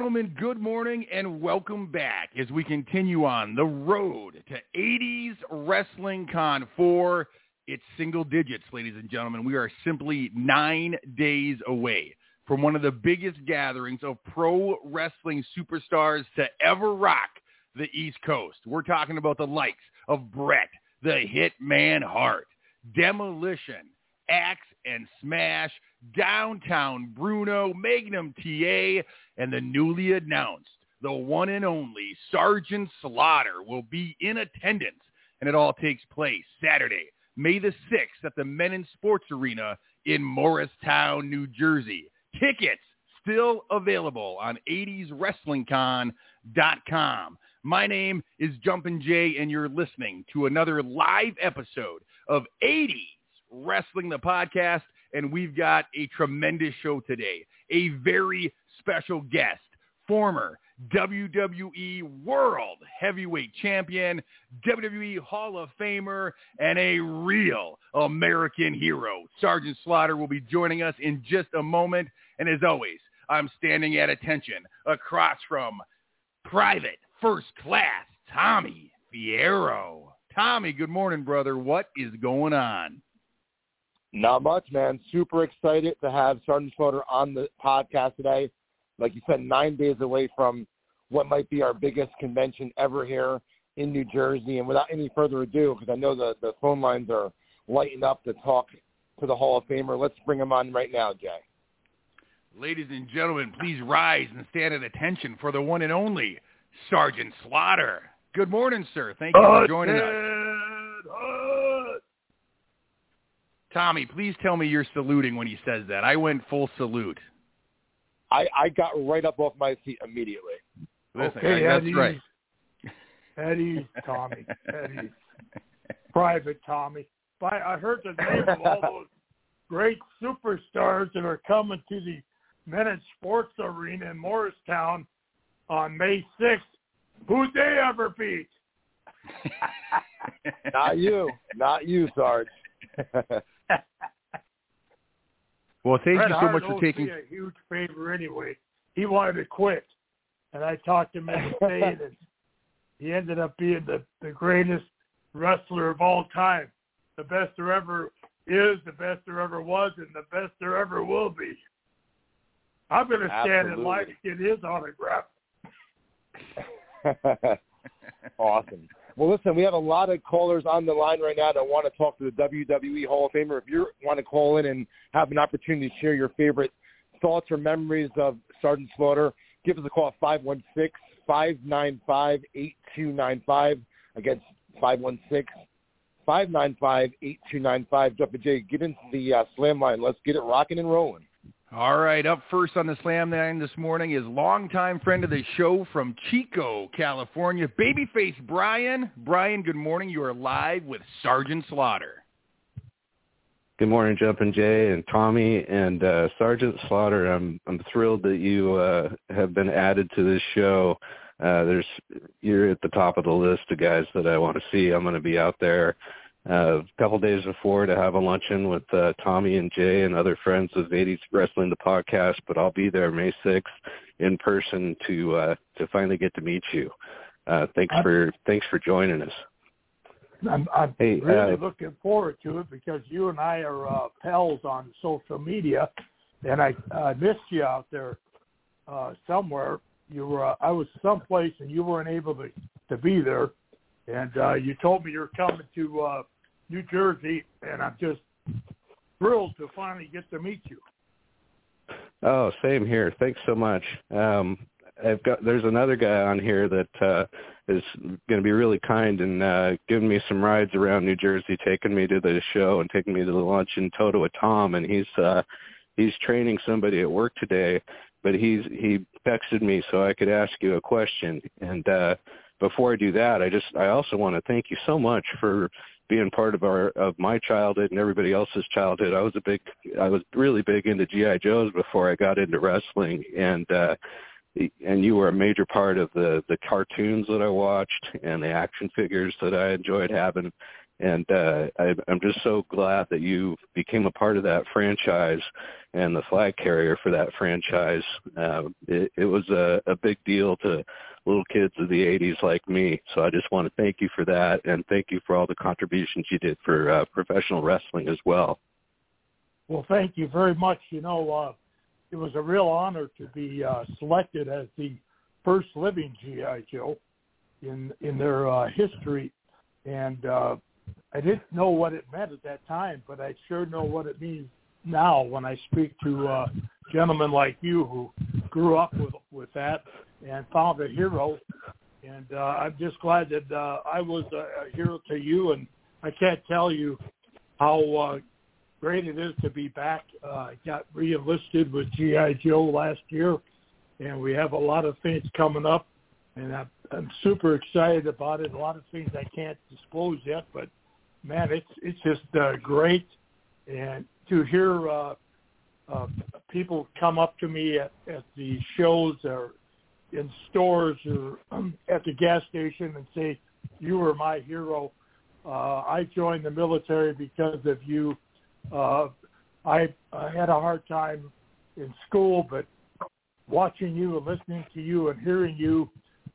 Gentlemen, good morning and welcome back as we continue on the road to 80s Wrestling Con 4. It's single digits, ladies and gentlemen. We are simply nine days away from one of the biggest gatherings of pro wrestling superstars to ever rock the East Coast. We're talking about the likes of Bret, the Hitman Hart, Demolition, Axe and Smash, Downtown Bruno, Magnum TA, and the newly announced, the one and only Sergeant Slaughter will be in attendance. And it all takes place Saturday, May the 6th at the Mennen Sports Arena in Morristown, New Jersey. Tickets still available on 80swrestlingcon.com. My name is Jumpin' Jay, and you're listening to another live episode of 80s Wrestling the Podcast, and we've got a tremendous show today. A very special guest, former WWE World Heavyweight Champion, WWE Hall of Famer, and a real American hero. Sergeant Slaughter will be joining us in just a moment. And as always, I'm standing at attention across from Private First Class Tommy Fierro. Tommy, good morning, brother. What is going on? Not much, man. Super excited to have Sergeant Slaughter on the podcast today. Like you said, nine days away from what might be our biggest convention ever here in New Jersey. And without any further ado, because I know the, the phone lines are lighting up to talk to the Hall of Famer, let's bring him on right now, Jay. Ladies and gentlemen, please rise and stand at attention for the one and only Sergeant Slaughter. Good morning, sir. Thank you for joining us. Tommy, please tell me you're saluting when he says that. I went full salute. I, I got right up off my seat immediately. Listen, Okay, that's Eddie. right. Eddie, Tommy, Eddie, Private Tommy. But I heard the name of all those great superstars that are coming to the Mennen Sports Arena in Morristown on May 6th. Who'd they ever beat? Not you. Not you, Sarge. well, thank Bret you so Hart much for owes taking. me a huge favor anyway. He wanted to quit, and I talked him into staying, and he ended up being the, the greatest wrestler of all time, the best there ever is, the best there ever was, and the best there ever will be. I'm going to stand in line to get his autograph. awesome. Well, listen, we have a lot of callers on the line right now that want to talk to the WWE Hall of Famer. If you want to call in and have an opportunity to share your favorite thoughts or memories of Sergeant Slaughter, give us a call at 516-595-8295. Again, 516-595-8295. Jumpin' Jay, get into the uh, slam line. Let's get it rocking and rolling. All right, up first on the slam line this morning is longtime friend of the show from Chico, California, babyface Brian. Brian, good morning. You are live with Sergeant Slaughter. Good morning, Jumpin' Jay and Tommy and uh, Sergeant Slaughter. I'm I'm thrilled that you uh, have been added to this show. Uh, there's you're at the top of the list of guys that I want to see. I'm going to be out there uh, a couple days before to have a luncheon with uh, Tommy and Jay and other friends of 80s Wrestling the podcast. But I'll be there May 6th in person to uh, to finally get to meet you. Uh, thanks I'm- for thanks for joining us. I'm, I'm Hey, really uh, looking forward to it because you and I are uh, pals on social media, and I uh, missed you out there uh, somewhere. You were uh, I was someplace and you weren't able to to be there, and uh, you told me you're coming to uh, New Jersey, and I'm just thrilled to finally get to meet you. Oh, same here. Thanks so much. Um, I've got there's another guy on here that uh, is going to be really kind and uh, giving me some rides around New Jersey, taking me to the show and taking me to the lunch in Toto with Tom, and he's uh, he's training somebody at work today. But he's he texted me so I could ask you a question. And uh, before I do that, I just I also want to thank you so much for being part of our of my childhood and everybody else's childhood. I was a big I was really big into GI Joes before I got into wrestling and uh and you were a major part of the the cartoons that I watched and the action figures that I enjoyed having and uh, I, I'm just so glad that you became a part of that franchise and the flag carrier for that franchise. Uh, it, it was a, a big deal to little kids of the 80s like me. So I just want to thank you for that, and thank you for all the contributions you did for uh, professional wrestling as well. Well, thank you very much. You know, uh, it was a real honor to be uh, selected as the first living GI Joe in in their uh, history, and uh, I didn't know what it meant at that time, but I sure know what it means now when I speak to uh, gentlemen like you who grew up with with that and found a hero. And uh, I'm just glad that uh, I was a, a hero to you, and I can't tell you how uh, great it is to be back. Uh, got re-enlisted with GI Joe last year, and we have a lot of things coming up, and I'm, I'm super excited about it. A lot of things I can't disclose yet, but man, it's it's just uh, great, and to hear uh, uh, people come up to me at, at the shows or in stores or um, at the gas station and say, "You were my hero. Uh, I joined the military because of you. Uh, I, I had a hard time in school, but watching you and listening to you and hearing you,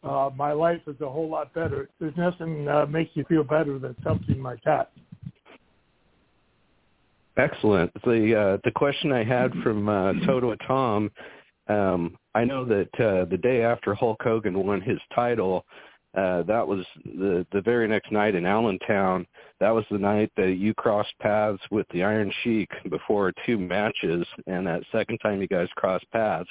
uh, my life is a whole lot better. There's nothing uh, makes you feel better than something like that." Excellent. The uh, the question I had from uh, Toto Tom, um, I know that uh, the day after Hulk Hogan won his title, uh, that was the the very next night in Allentown. That was the night that you crossed paths with the Iron Sheik before two matches, and that second time you guys crossed paths,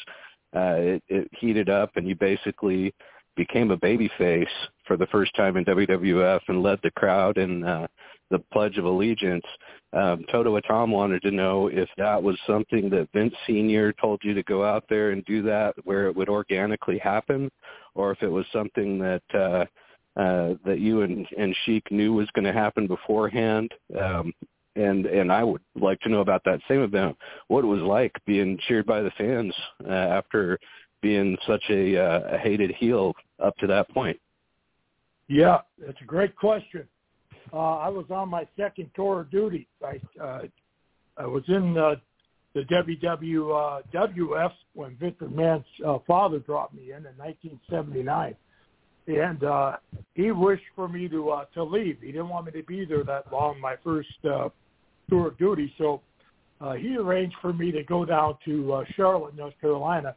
uh, it, it heated up, and you basically became a babyface for the first time in WWF and led the crowd in uh, the Pledge of Allegiance. Um, Toto Tom wanted to know if that was something that Vince Sr. told you to go out there and do that where it would organically happen, or if it was something that uh, uh, that you and, and Sheik knew was going to happen beforehand. Um, and and I would like to know about that same event. What it was like being cheered by the fans uh, after being such a, uh, a hated heel up to that point. Yeah, that's a great question. Uh, I was on my second tour of duty. I uh, I was in uh, the WWF when Vince McMahon's uh, father dropped me in in 1979, and uh, he wished for me to uh, to leave. He didn't want me to be there that long. My first uh, tour of duty, so uh, he arranged for me to go down to uh, Charlotte, North Carolina,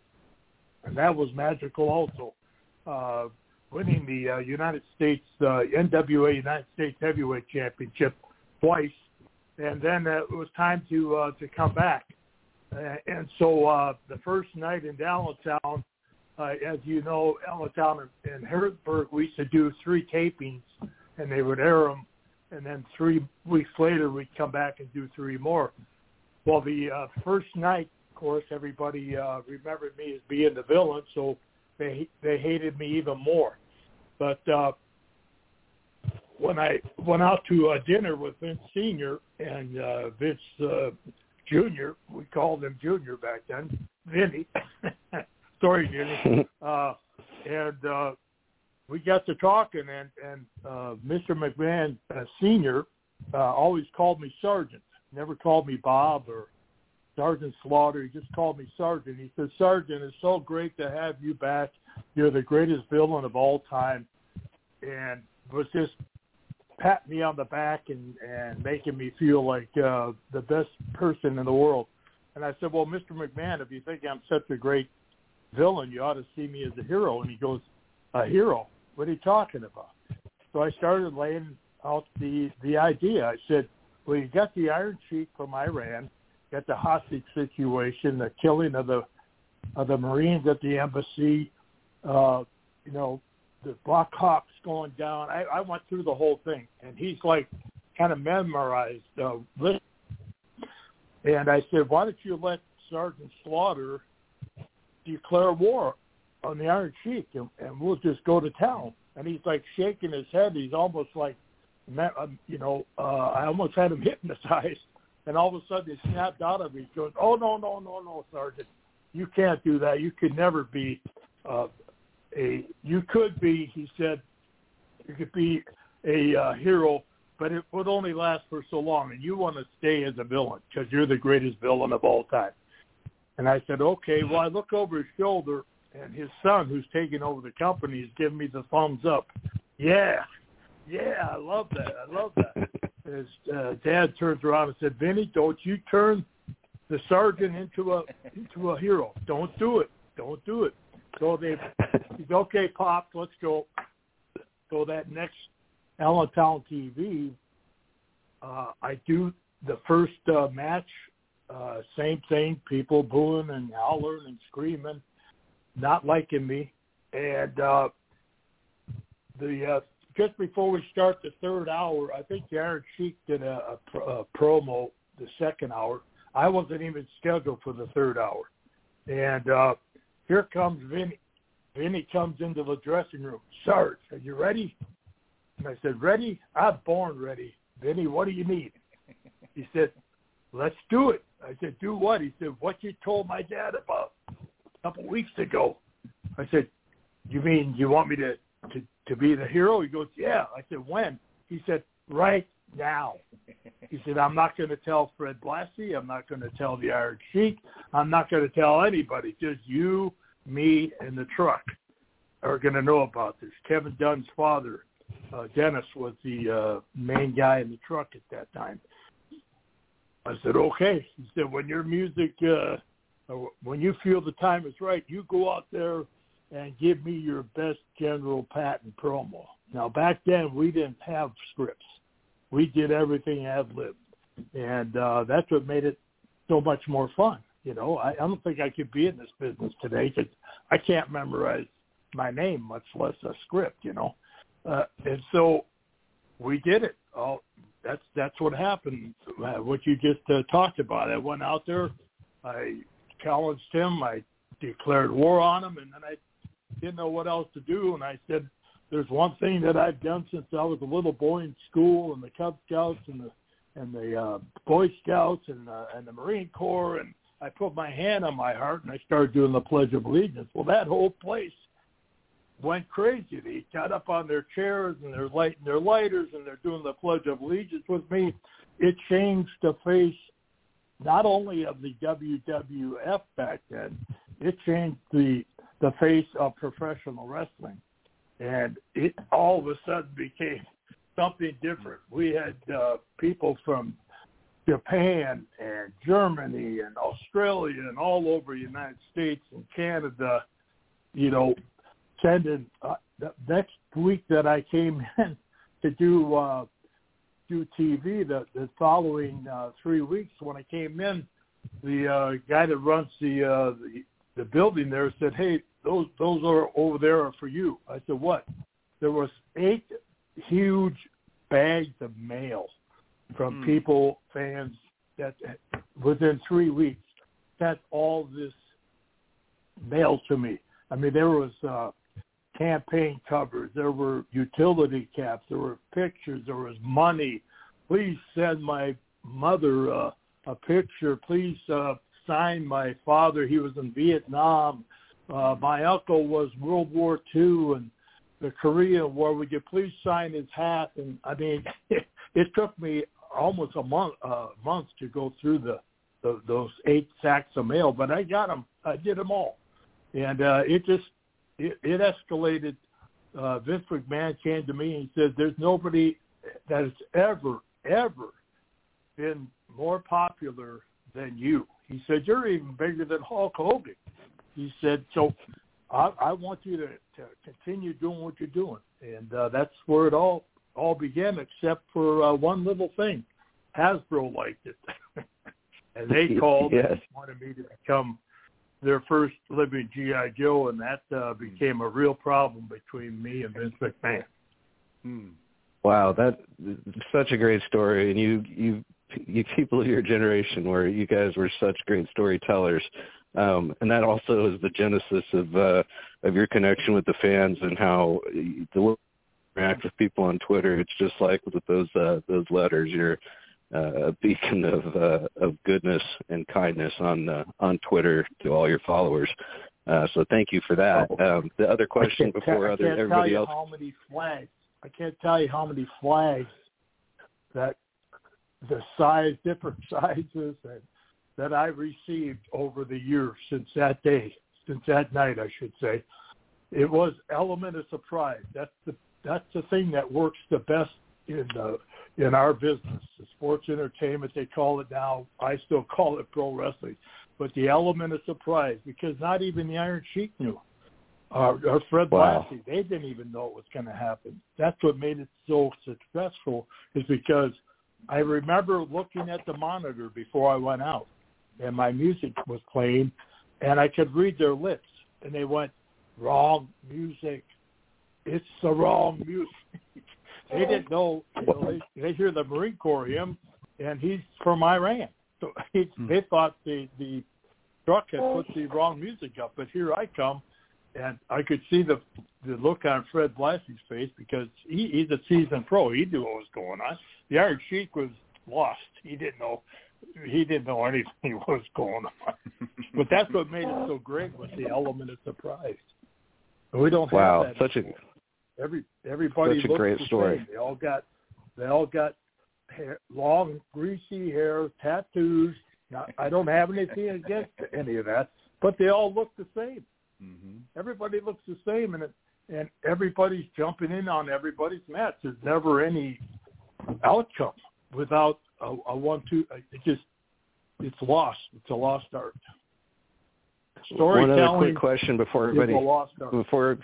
and that was magical also. Uh, winning the uh, United States uh, NWA United States Heavyweight Championship twice, and then uh, it was time to uh, to come back. Uh, and so uh, the first night in Allentown, uh, as you know, Allentown and, Harrisburg, we used to do three tapings, and they would air them, and then three weeks later we'd come back and do three more. Well, the uh, first night, of course, everybody uh, remembered me as being the villain, so they they hated me even more. But uh, when I went out to a dinner with Vince Senior and uh, Vince uh, Junior, we called him Junior back then, Vinny. Sorry, Vinny. Uh, and uh, we got to talking, and and uh, Mr. McMahon uh, Senior uh, always called me Sergeant. Never called me Bob or Sergeant Slaughter. He just called me Sergeant. He said, Sergeant, it's so great to have you back. You're the greatest villain of all time. And was just patting me on the back and, and making me feel like uh, the best person in the world. And I said, well, Mr. McMahon, if you think I'm such a great villain, you ought to see me as a hero. And he goes, a hero? What are you talking about? So I started laying out the the idea. I said, well, you got the Iron Sheik from Iran at the hostage situation, the killing of the of the Marines at the embassy, uh, you know, the Black Hawks going down. I, I went through the whole thing, and he's like kind of memorized uh, list. And I said, why don't you let Sergeant Slaughter declare war on the Iron Sheik, and, and we'll just go to town. And he's like shaking his head. He's almost like, um, you know, uh, I almost had him hypnotized and all of a sudden he snapped out of me. He goes, "Oh no, no, no, no, Sergeant, you can't do that. You could never be uh, a. You could be," he said, "you could be a uh, hero but it would only last for so long, and you want to stay as a villain because you're the greatest villain of all time. And I said, okay. Well, I look over his shoulder, and his son, who's taking over the company, is giving me the thumbs up. Yeah, yeah, I love that. I love that. His uh, dad turns around and said, Vinny, don't you turn the sergeant into a into a hero. Don't do it. Don't do it. So they, he's okay, pop. Let's go. So that next Allentown TV, uh, I do the first uh, match. Uh, same thing. People booing and howling and screaming, not liking me, and uh, the uh, just before we start the third hour, I think Iron Sheik did a, a, a promo the second hour. I wasn't even scheduled for the third hour, and uh, here comes Vinny. Vinny comes into the dressing room. Sarge, are you ready? And I said, ready? I'm born ready. Vinny, what do you need? He said, let's do it. I said, do what? He said, what you told my dad about a couple weeks ago. I said, you mean you want me to, to, to be the hero? He goes, yeah. I said, when? He said, right now. He said, I'm not going to tell Fred Blassie. I'm not going to tell the Iron Sheik. I'm not going to tell anybody. Just you, me, and the truck are going to know about this. Kevin Dunn's father, uh, Dennis, was the uh, main guy in the truck at that time. I said, okay. He said, when your music, uh, when you feel the time is right, you go out there and give me your best General Patton promo. Now, back then, we didn't have scripts. We did everything ad lib. And uh, that's what made it so much more fun. You know, I, I don't think I could be in this business today because I can't memorize my name, much less a script. You know, uh, and so we did it. Oh, that's that's what happened. Uh, what you just uh, talked about. I went out there, I challenged him, I declared war on him, and then I didn't know what else to do. And I said, "There's one thing that I've done since I was a little boy in school, and the Cub Scouts, and the and the uh, Boy Scouts, and uh, and the Marine Corps, and I put my hand on my heart and I started doing the Pledge of Allegiance. Well, that whole place went crazy. They got up on their chairs and they're lighting their lighters and they're doing the Pledge of Allegiance with me. It changed the face not only of the WWF back then, it changed the the face of professional wrestling, and it all of a sudden became something different. We had uh, people from Japan and Germany and Australia and all over the United States and Canada, you know, sending uh, the next week that I came in to do uh, do TV, the, the following uh, three weeks when I came in, the uh, guy that runs the, uh, the the building there said, "Hey, those those are over there are for you." I said, "What?" There was eight huge bags of mail from mm. people, fans that within three weeks sent all this mail to me. I mean, there was uh, campaign covers, there were utility caps, there were pictures, there was money. Please send my mother uh, a picture. Please uh, sign my father. He was in Vietnam. Uh, my uncle was World War II and the Korean War. Would you please sign his hat? And I mean, it, it took me almost a month uh, month to go through the, the those eight sacks of mail, but I got them. I did them all, and uh, it just it, it escalated. Uh, Vince McMahon came to me and said, "There's nobody that has ever ever been more popular than you." He said, "You're even bigger than Hulk Hogan." He said, "So I, I want you to, to continue doing what you're doing," and uh, that's where it all all began, except for uh, one little thing. Hasbro liked it, and they called yes. and wanted me to become their first living GI Joe, and that uh, became a real problem between me and Vince McMahon. Hmm. Wow, that such a great story, and you you you people of your generation where you guys were such great storytellers. Um, and that also is the genesis of uh, of your connection with the fans and how the way you interact with people on Twitter, it's just like with those uh, those letters. You're uh, a beacon of uh, of goodness and kindness on uh, on Twitter to all your followers. Uh, so thank you for that. Oh. Um, the other question before I other everybody else. How many flags? I can't tell you how many flags that the size, different sizes, and that I received over the years since that day, since that night, I should say, it was element of surprise. That's the that's the thing that works the best in the in our business, the sports entertainment they call it now. I still call it pro wrestling, but the element of surprise because not even the Iron Sheik knew. Our, our Fred wow. Blassie, they didn't even know what was going to happen. That's what made it so successful is because I remember looking at the monitor before I went out, and my music was playing, and I could read their lips, and they went, "Wrong music. It's the wrong music." they didn't know. You know they, they hear the Marine Corps hymn, and he's from Iran, so he, Hmm. they thought the the truck had put the wrong music up. But here I come, and I could see the the look on Fred Blassie's face because he, he's a seasoned pro. He knew what was going on. The Iron Sheik was lost. He didn't know. He didn't know anything what was going on. but that's what made it so great was the element of surprise. We don't Wow, have that. such a Every everybody Such a great the story. Same. They all got they all got hair, long greasy hair, tattoos. Now, I don't have anything against any of that, but they all look the same. Mm-hmm. Everybody looks the same, and it, and everybody's jumping in on everybody's match. There's never any outcome without a, a one-two. It just it's lost. It's a lost art. Story one other quick question before everybody lost art. before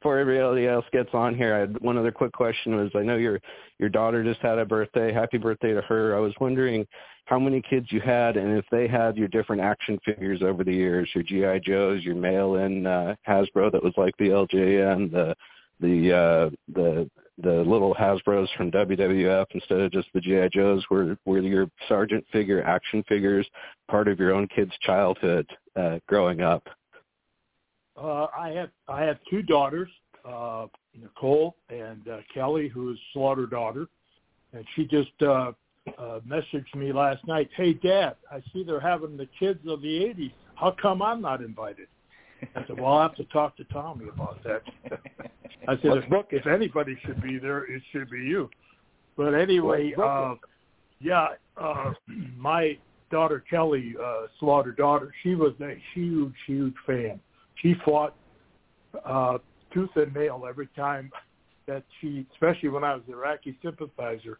before everybody else gets on here, I had one other quick question was I know your your daughter just had a birthday. Happy birthday to her. I was wondering how many kids you had and if they had your different action figures over the years, your GI Joes, your mail in uh Hasbro that was like the LJN, the the uh the the little Hasbros from WWF instead of just the GI Joes were were your sergeant figure action figures part of your own kid's childhood uh growing up. Uh, I have I have two daughters, uh, Nicole and uh, Kelly, who is Slaughter daughter, and she just uh, uh, messaged me last night. Hey, Dad, I see they're having the kids of the '80s. How come I'm not invited? I said, Well, I'll have to talk to Tommy about that. I said, if, look, if anybody should be there, it should be you. But anyway, uh, yeah, uh, my daughter Kelly, uh, Slaughter daughter, she was a huge, huge fan. She fought uh, tooth and nail every time that she, especially when I was an Iraqi sympathizer,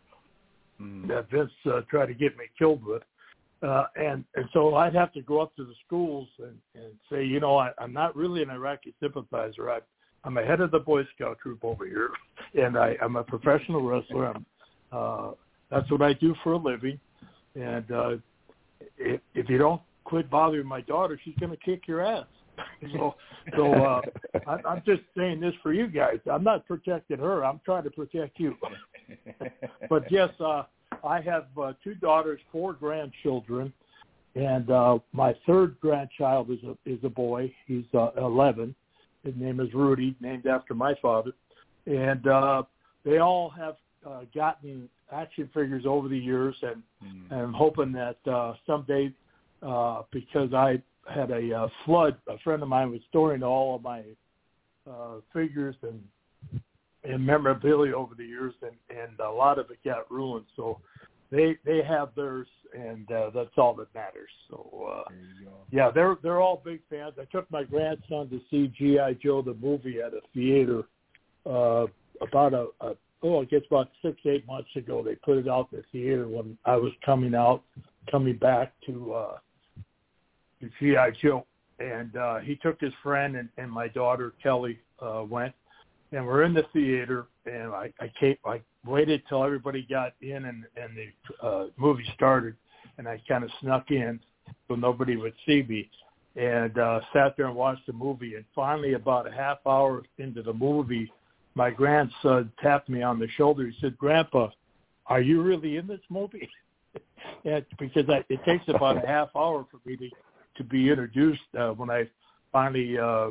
Mm-hmm. that Vince uh, tried to get me killed with. Uh, and, and so I'd have to go up to the schools and, and say, you know, I, I'm not really an Iraqi sympathizer. I, I'm a head of the Boy Scout troop over here, and I, I'm a professional wrestler. I'm, uh, that's what I do for a living. And uh, if, if you don't quit bothering my daughter, she's going to kick your ass. So, so uh, I, I'm just saying this for you guys. I'm not protecting her. I'm trying to protect you. But yes, uh, I have uh, two daughters, four grandchildren, and uh, my third grandchild is a is a boy. He's uh, 11. His name is Rudy, named after my father, and uh, they all have uh, gotten action figures over the years, and Mm-hmm. and I'm hoping that uh, someday, uh, because I had a uh, flood, a friend of mine was storing all of my uh, figures and and memorabilia over the years, and and a lot of it got ruined. So they they have theirs, and uh, that's all that matters. So uh, There you go. yeah, they're they're all big fans. I took my grandson to see GI Joe the movie at a theater uh, about a, a oh, I guess about six eight months ago. They put it out in the theater when I was coming out, coming back to uh, to GI Joe, and uh, he took his friend and, and my daughter Kelly uh, went, and we're in the theater, and I I came I waited till everybody got in and and the uh, movie started, and I kind of snuck in so nobody would see me, and uh, sat there and watched the movie. And finally, about a half hour into the movie, my grandson tapped me on the shoulder. He said, "Grandpa, are you really in this movie?" and because I, it takes about a half hour for me to to be introduced uh, when I finally uh,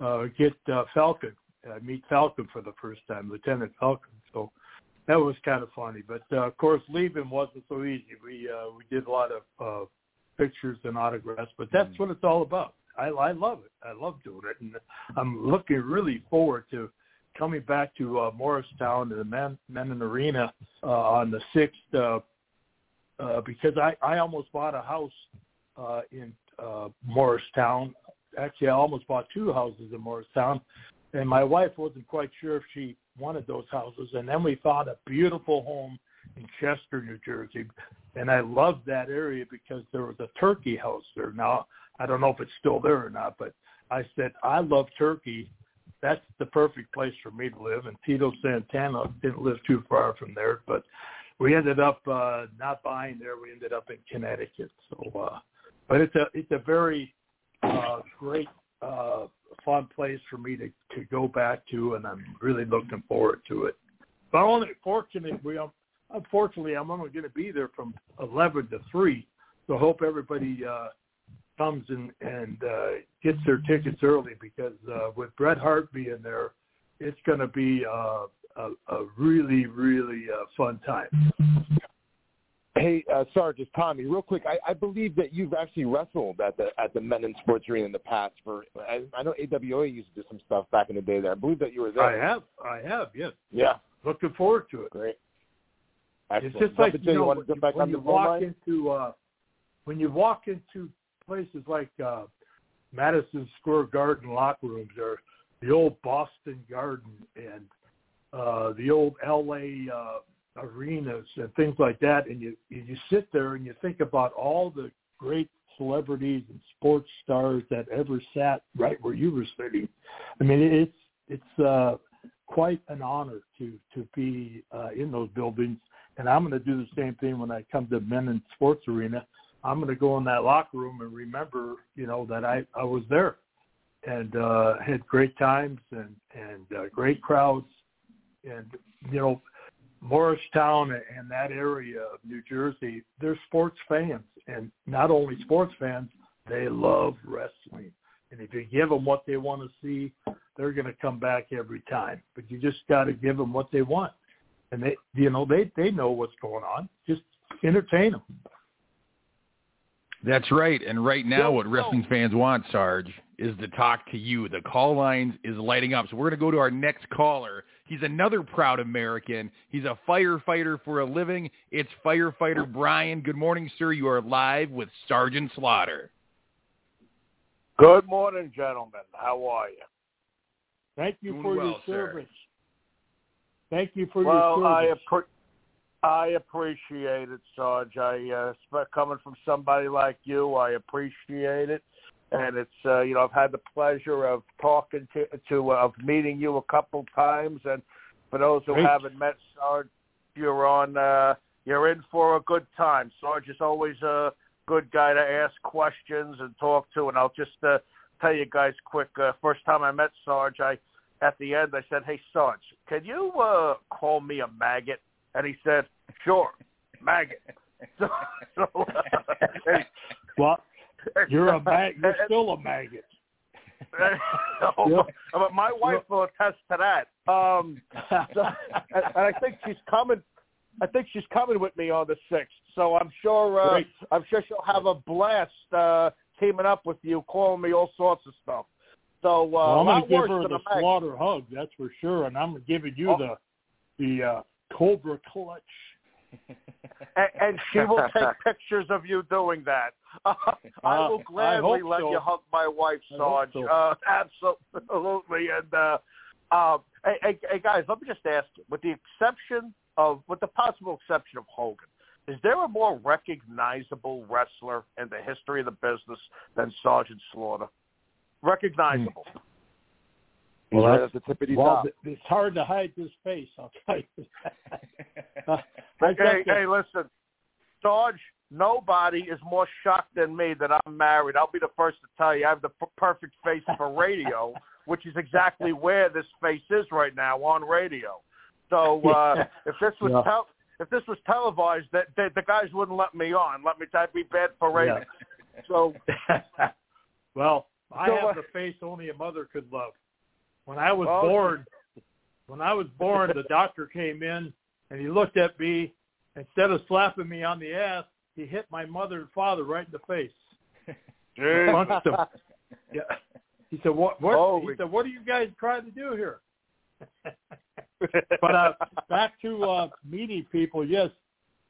uh, get uh, Falcon, uh, meet Falcon for the first time, Lieutenant Falcon. So that was kind of funny. But uh, of course, leaving wasn't so easy. We uh, we did a lot of uh, pictures and autographs, but that's what it's all about. I, I love it. I love doing it, and I'm looking really forward to coming back to uh, Morristown to the Men Mennen Arena uh, on the sixth uh, uh, because I I almost bought a house uh, in uh, Morristown. Actually, I almost bought two houses in Morristown, and my wife wasn't quite sure if she wanted those houses. And then we found a beautiful home in Chester, New Jersey, and I loved that area because there was a turkey house there. Now I don't know if it's still there or not, but I said I love Turkey. That's the perfect place for me to live. And Tito Santana didn't live too far from there, but we ended up uh, not buying there. We ended up in Connecticut. So, uh, but it's a it's a very uh, great uh, fun place for me to to go back to, and I'm really looking forward to it. But only fortunately, we unfortunately I'm only going to be there from 11 to 3. So hope everybody uh, comes and and uh, gets their tickets early because uh, with Bret Hart being there, it's going to be uh, a, a really really uh, fun time. Hey, uh, Sarge, it's Tommy. Real quick, I, I believe that you've actually wrestled at the at the Mennen Sports Arena in the past. For I, I know AWA used to do some stuff back in the day there. I believe that you were there. I have, I have, yes. Yeah, looking forward to it. Great. Excellent. It's just like you, know, you when you walk into uh, when you walk into places like uh, Madison Square Garden locker rooms or the old Boston Garden and uh, the old L.A. Uh, arenas and things like that, and you you sit there and you think about all the great celebrities and sports stars that ever sat right where you were sitting. I mean, it's it's uh, quite an honor to to be uh, in those buildings, and I'm going to do the same thing when I come to Mennen Sports Arena. I'm going to go in that locker room and remember, you know, that I I was there and uh, had great times and and uh, great crowds, and you know, Morristown and that area of New Jersey, they're sports fans, and not only sports fans, they love wrestling. And if you give them what they want to see, they're going to come back every time. But you just got to give them what they want, and they, you know, they they know what's going on. Just entertain them. That's right. And right now, what wrestling fans want, Sarge, is to talk to you. The call lines is lighting up. So we're going to go to our next caller. He's another proud American. He's a firefighter for a living. It's firefighter Brian. Good morning, sir. You are live with Sergeant Slaughter. Good morning, gentlemen. How are you? Thank you Doing for well, your service. Sir. Thank you for well, your service. I, appre- I appreciate it, Sarge. I uh, coming from somebody like you, I appreciate it and it's uh, you know I've had the pleasure of talking to to uh, of meeting you a couple times, and for those who Great. haven't met Sarge, you're on uh, you're in for a good time. Sarge is always a good guy to ask questions and talk to, and I'll just uh, tell you guys quick. Uh, first time I met Sarge, I at the end I said, "Hey Sarge, can you uh, call me a maggot?" And he said, "Sure, maggot." So, so uh, well, you're a mag- you're still a maggot. no, but my wife will attest to that. Um, so, and I think she's coming. I think she's coming with me on the sixth. So I'm sure. Uh, I'm sure she'll have a blast uh, teaming up with you, calling me all sorts of stuff. So uh, well, I'm going to give her the slaughter hug. That's for sure, and I'm giving you oh. the the uh, cobra clutch. and, and she will take pictures of you doing that. Uh, I will gladly I let so. you hug my wife, Sarge. So. Uh, absolutely. And uh, uh, hey, hey, hey, guys, let me just ask you: with the exception of, with the possible exception of Hogan, is there a more recognizable wrestler in the history of the business than Sergeant Slaughter? Recognizable. Well, right at the tippity well, top. It's hard to hide this face. I'll tell you. hey, hey, listen, Sarge. Nobody is more shocked than me that I'm married. I'll be the first to tell you I have the p- perfect face for radio, which is exactly where this face is right now on radio. So uh, if this was Yeah. tel- if this was televised, that the, the guys wouldn't let me on. Let me that'd be bad for ratings. So well, I So, have uh, the face only a mother could love. When I was born, when I was born, the doctor came in and he looked at me. Instead of slapping me on the ass, he hit my mother and father right in the face. Punched. Yeah. He said, "What? What?" Oh, he said, "What are you guys trying to do here?" but uh, back to uh, meeting people. Yes,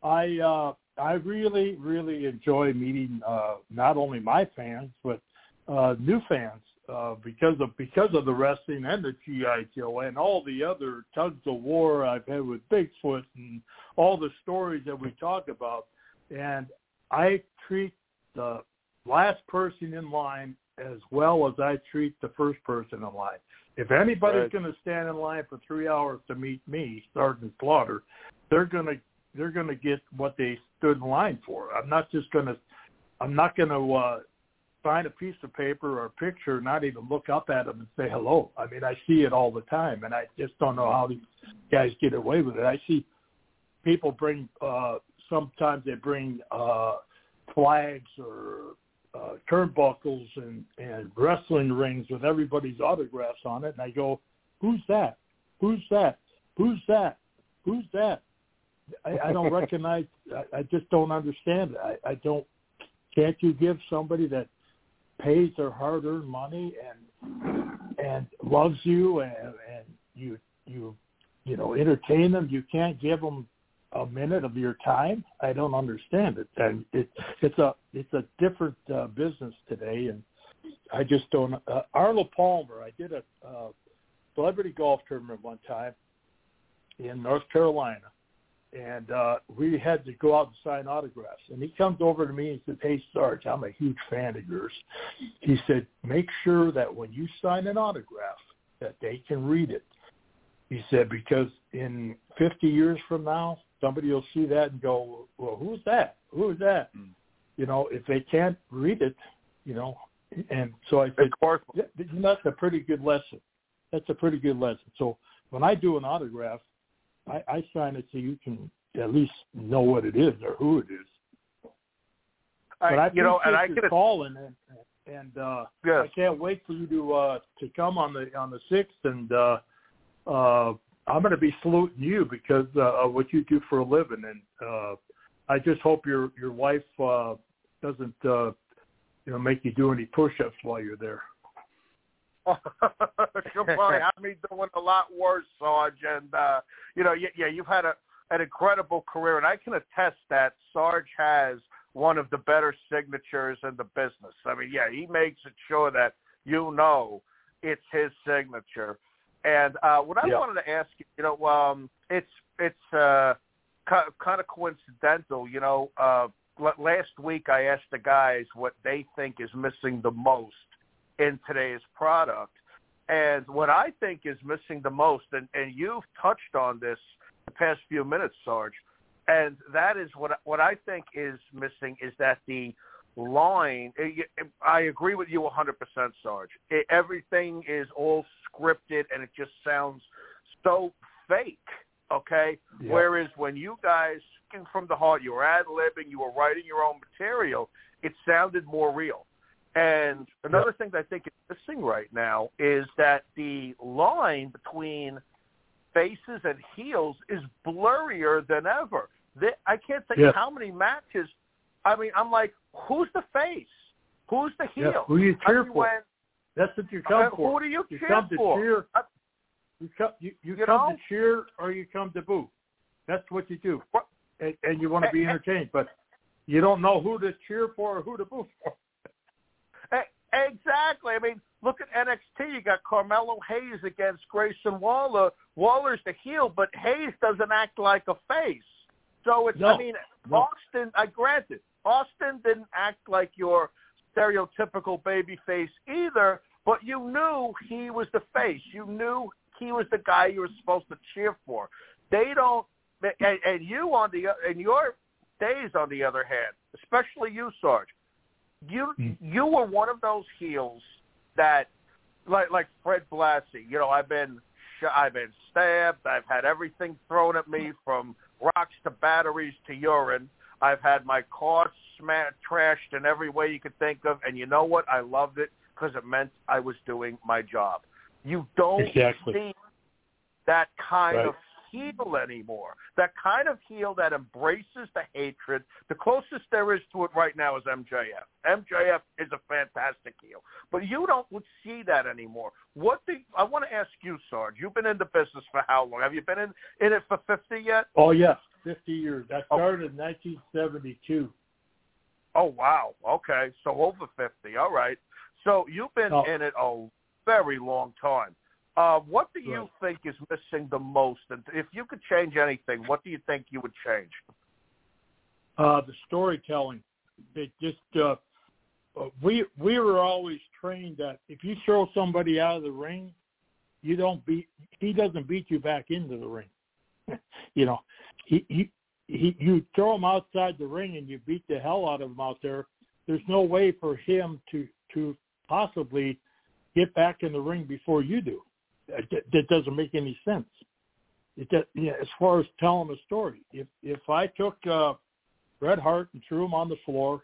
I uh, I really really enjoy meeting uh, not only my fans but uh, new fans uh, because of because of the wrestling and the GI Joe and all the other tugs of war I've had with Bigfoot and all the stories that we talk about. And I treat the last person in line as well as I treat the first person in line. If anybody's Right. going to stand in line for three hours to meet me, Sergeant Slaughter, they're going to they're going to get what they stood in line for. I'm not just going to I'm not going to uh, find a piece of paper or a picture, not even look up at them and say hello. I mean, I see it all the time, and I just don't know how these guys get away with it. I see people bring uh, sometimes they bring uh, flags or uh, turnbuckles and and wrestling rings with everybody's autographs on it, and I go, "Who's that? Who's that? Who's that? Who's that?" I, I don't recognize. I, I just don't understand it. I, I don't. Can't you give somebody that pays their hard-earned money and and loves you and, and you you you know entertain them? You can't give them a minute of your time. I don't understand it. And it it's a it's a different uh, business today, and I just don't. Uh, Arnold Palmer. I did a uh, celebrity golf tournament one time in North Carolina, and uh, we had to go out and sign autographs. And he comes over to me and says, "Hey, Sarge, I'm a huge fan of yours." He said, "Make sure that when you sign an autograph, that they can read it." He said, "Because in 50 years from now, somebody will see that and go, well, who's that? Who's that?" Mm. You know, if they can't read it, you know. And so I said, Of course. that's a pretty good lesson. That's a pretty good lesson. So when I do an autograph, I, I sign it so you can at least know what it is or who it is. I, But I you know, and I your calling and and uh, yes. I can't wait for you to uh, to come on the on the sixth and uh, uh, I'm going to be saluting you because uh, of what you do for a living and uh, I just hope your your wife uh, doesn't uh, you know make you do any push-ups while you're there. She'll probably have me doing a lot worse, Sarge. And uh, you know, yeah, yeah, you've had a an incredible career, and I can attest that Sarge has one of the better signatures in the business. I mean, yeah, he makes it sure that you know it's his signature. And uh, what I Yeah. wanted to ask you, you know, um, it's it's uh, kind of coincidental. You know, uh, l- last week I asked the guys what they think is missing the most in today's product. And what I think is missing the most, and, and you've touched on this the past few minutes, Sarge, and that is what what I think is missing is that the line. Eh, eh, I agree with you 100%, Sarge. It, everything is all scripted, and it just sounds so fake. Okay, Yeah. whereas when you guys from the heart, you were ad libbing, you were writing your own material, it sounded more real. And another thing that I think is missing right now is that the line between faces and heels is blurrier than ever. The- I can't you Yes. how many matches. I mean, I'm like, who's the face? Who's the heel? Yeah, who you I cheer mean, for? when- That's what you come uh, for. who do you, You cheer come to for? cheer. Uh, You come you, you, You come know? to cheer or you come to boo. That's what you do. And, and you want to be entertained, but you don't know who to cheer for or who to boo for. Exactly. I mean, look at NXT. You got Carmelo Hayes against Grayson Waller. Waller's the heel, but Hayes doesn't act like a face. So it's. No, I mean, no. Austin. I granted, Austin didn't act like your stereotypical baby face either, but you knew he was the face. You knew he was the guy you were supposed to cheer for. They don't. And, and you on the in your days, on the other hand, especially you, Sarge, you Mm. you were one of those heels that, like like Fred Blassie. You know, I've been sh- I've been stabbed. I've had everything thrown at me from rocks to batteries to urine. I've had my car smashed, trashed in every way you could think of, and you know what? I loved it because it meant I was doing my job. You don't Exactly. see that kind Right. of heel anymore. That kind of heel that embraces the hatred. The closest there is to it right now is MJF. MJF is a fantastic heel, but you don't would see that anymore. What the? I want to ask you, Sarge. You've been in the business for how long? Have you been in in it for fifty yet? Oh yes, fifty years. I oh. started oh. in 1972. Oh wow. Okay, so over fifty. All right. So you've been oh. in it a very long time. Uh, what do you right. think is missing the most? And if you could change anything, what do you think you would change? Uh, the storytelling. It just uh, uh, we we were always trained that if you throw somebody out of the ring, you don't beat. He doesn't beat you back into the ring. you know, he he he. You throw him outside the ring and you beat the hell out of him out there. There's no way for him to to possibly get back in the ring before you do. That doesn't make any sense. It does, yeah, as far as telling a story, if if I took uh, Hart and threw him on the floor,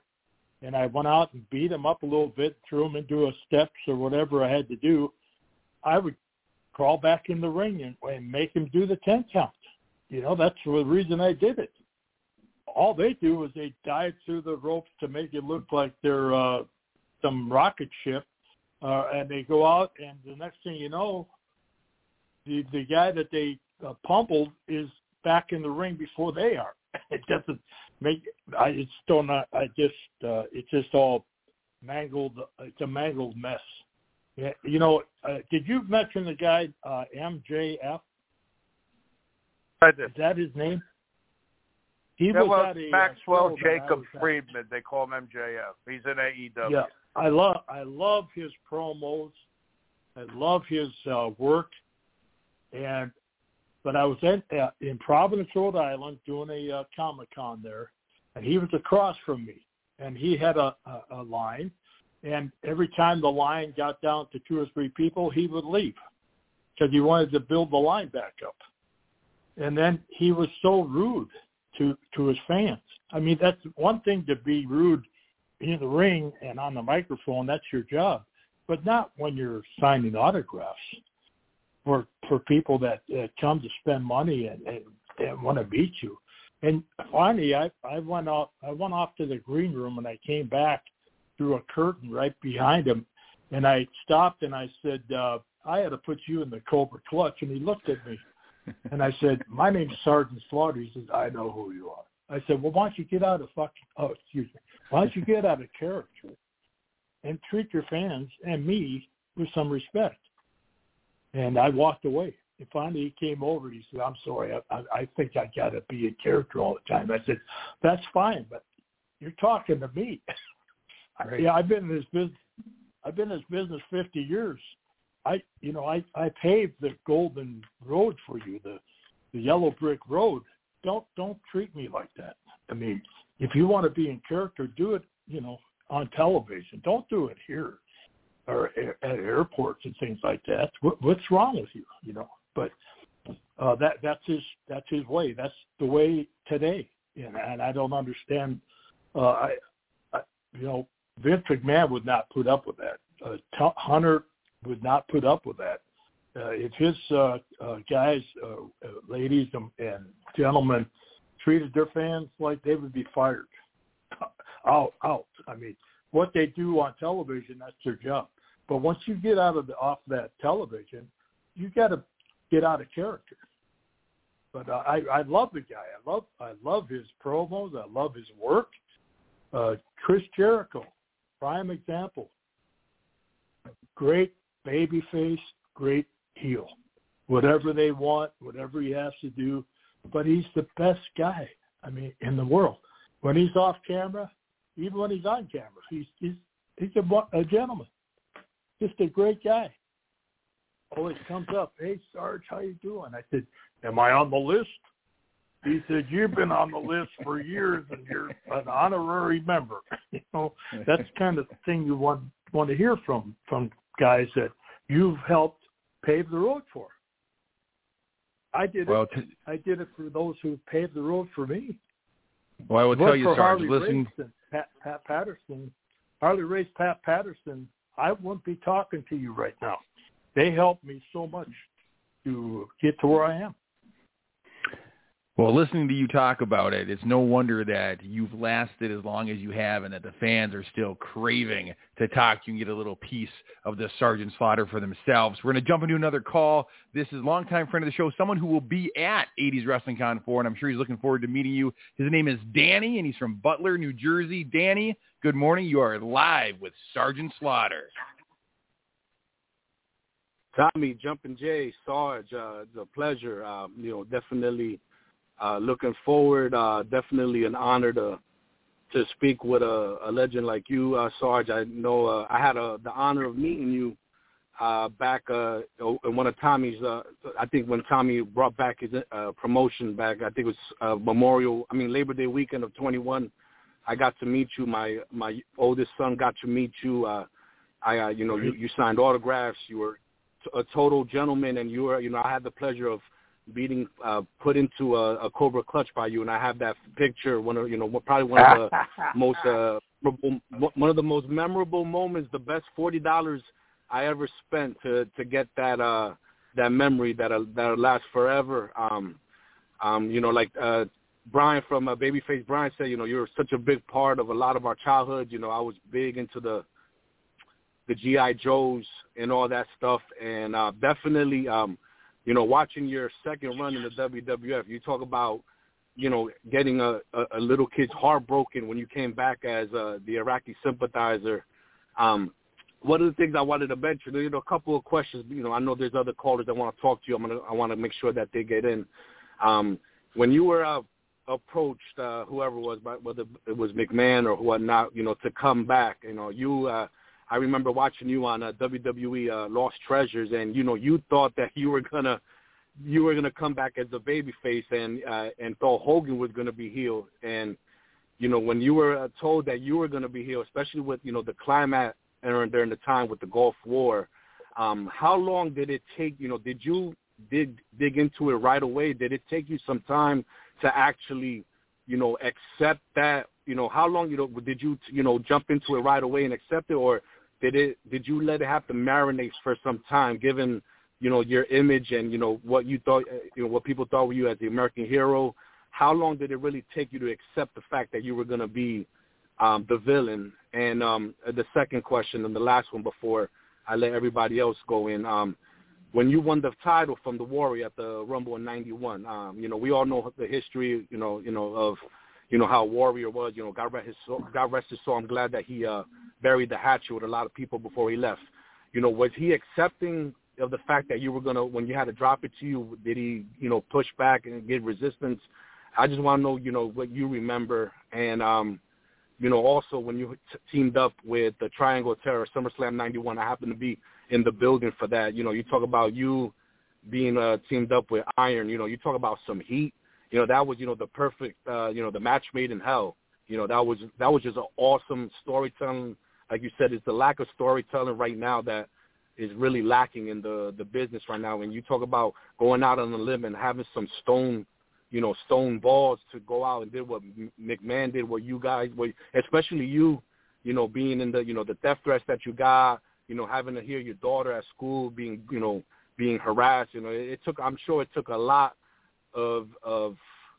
and I went out and beat him up a little bit, threw him into a steps or whatever I had to do, I would crawl back in the ring and, and make him do the ten count. You know, that's the reason I did it. All they do is they dive through the ropes to make it look like they're uh, some rocket ship, uh, and they go out, and the next thing you know, the the guy that they uh, pummeled is back in the ring before they are. It doesn't make. I it's still not. I just. uh It's just all mangled. It's a mangled mess. Yeah, you know. Uh, did you mention the guy uh MJF? I did. Is that his name? He yeah, was at a, uh, Maxwell Jacob Friedman. They call him MJF. He's in AEW. Yeah, I love I love his promos. I love his uh, work. And but I was in uh, in Providence, Rhode Island, doing a uh, Comic Con there, and he was across from me, and he had a, a, a line, and every time the line got down to two or three people, he would leave because he wanted to build the line back up. And then he was so rude to to his fans. I mean, that's one thing to be rude in the ring and on the microphone. That's your job, but not when you're signing autographs for for people that uh, come to spend money and, and, and want to beat you. And finally, I I went off I went off to the green room and I came back through a curtain right behind him, and I stopped and I said uh, I had to put you in the Cobra Clutch, and he looked at me, and I said my name's Sergeant Slaughter. He says I know who you are. I said well why don't you get out of fucking oh excuse me why don't you get out of character and treat your fans and me with some respect. And I walked away. And finally, he came over. and He said, "I'm sorry. I, I, I think I got to be in character all the time." I said, "That's fine, but you're talking to me. Right. yeah, I've been in this business. I've been in this business 50 years. I, you know, I I paved the golden road for you, the the yellow brick road. Don't don't treat me like that. I mean, if you want to be in character, do it. You know, on television. Don't do it here or at airports and things like that. What, what's wrong with you? You know, but uh, that that's his that's his way. That's the way today, and, and I don't understand. Uh, I, I, you know, Vince McMahon would not put up with that. Uh, Hunter would not put up with that. Uh, if his uh, uh, guys, uh, uh, ladies, and, and gentlemen treated their fans like they would be fired, out, out. I mean, what they do on television, that's their job. But once you get out of the off that television, you got to get out of character. But uh, I I love the guy. I love I love his promos. I love his work. Uh, Chris Jericho, prime example. Great baby face, great heel. Whatever they want, whatever he has to do, but he's the best guy. I mean, in the world. When he's off camera, even when he's on camera, he's he's he's a, a gentleman just a great guy. Always comes up, hey Sarge, how you doing? I said, am I on the list? He said, you've been on the list for years and you're an honorary member. you know, that's kind of the thing you want want to hear from from guys that you've helped pave the road for. I did well, it. T- I did it for those who paved the road for me. Well, I will tell you, Sarge, listen. Pat, Pat Patterson, Harley Race Pat Patterson I wouldn't be talking to you right now. They helped me so much to get to where I am. Well, listening to you talk about it, it's no wonder that you've lasted as long as you have and that the fans are still craving to talk you and get a little piece of the Sergeant Slaughter for themselves. We're going to jump into another call. This is longtime friend of the show, someone who will be at 80s Wrestling Con 4, and I'm sure he's looking forward to meeting you. His name is Danny, and he's from Butler, New Jersey. Danny, good morning. You are live with Sergeant Slaughter. Tommy, Jumpin' Jay, Sarge, uh, it's a pleasure. Um, you know, definitely – uh, looking forward. Uh, definitely an honor to to speak with a, a legend like you, uh, Sarge. I know uh, I had a, the honor of meeting you uh, back uh, in one of Tommy's. Uh, I think when Tommy brought back his uh, promotion back, I think it was uh, Memorial. I mean Labor Day weekend of 21. I got to meet you. My my oldest son got to meet you. Uh, I uh, you know you, you signed autographs. You were a total gentleman, and you were you know I had the pleasure of beating uh, put into a, a Cobra clutch by you, and I have that picture. One of you know probably one of the most uh, one of the most memorable moments. The best forty dollars I ever spent to to get that uh, that memory that uh, that'll last forever. Um, um, you know, like uh, Brian from uh, Babyface Brian said, you know, you're such a big part of a lot of our childhood. You know, I was big into the the GI Joes and all that stuff, and uh, definitely. Um, you know, watching your second run in the WWF, you talk about, you know, getting a, a, a little kid's heart broken when you came back as uh, the Iraqi sympathizer. Um, one of the things I wanted to mention, you know, a couple of questions. You know, I know there's other callers that want to talk to you. I'm gonna, I want to make sure that they get in. Um, when you were uh, approached, uh, whoever it was, whether it was McMahon or whatnot, you know, to come back, you know, you. Uh, I remember watching you on uh, WWE uh, Lost Treasures, and you know you thought that you were gonna you were gonna come back as a babyface, and uh, and thought Hogan was gonna be healed. And you know when you were uh, told that you were gonna be healed, especially with you know the climax during the time with the Gulf War, um, how long did it take? You know, did you dig dig into it right away? Did it take you some time to actually you know accept that? You know, how long you know did you you know jump into it right away and accept it, or did it? Did you let it have to marinate for some time, given you know your image and you know what you thought, you know what people thought of you as the American hero? How long did it really take you to accept the fact that you were going to be um, the villain? And um, the second question and the last one before I let everybody else go in. Um, when you won the title from the Warrior at the Rumble in '91, um, you know we all know the history, you know, you know of you know how Warrior was. You know, God rest his soul. God rest his soul. I'm glad that he uh, buried the hatchet with a lot of people before he left. You know, was he accepting of the fact that you were gonna when you had to drop it to you? Did he, you know, push back and get resistance? I just want to know, you know, what you remember, and um, you know, also when you t- teamed up with the Triangle Terror SummerSlam '91, I happened to be in the building for that. You know, you talk about you being uh, teamed up with Iron. You know, you talk about some heat you know that was you know the perfect uh, you know the match made in hell. You know that was that was just an awesome storytelling. Like you said, it's the lack of storytelling right now that is really lacking in the the business right now. When you talk about going out on a limb and having some stone, you know, stone balls to go out and did what McMahon did, what you guys, what especially you, you know, being in the you know the death threats that you got, you know, having to hear your daughter at school being you know being harassed. You know, it, it took. I'm sure it took a lot of of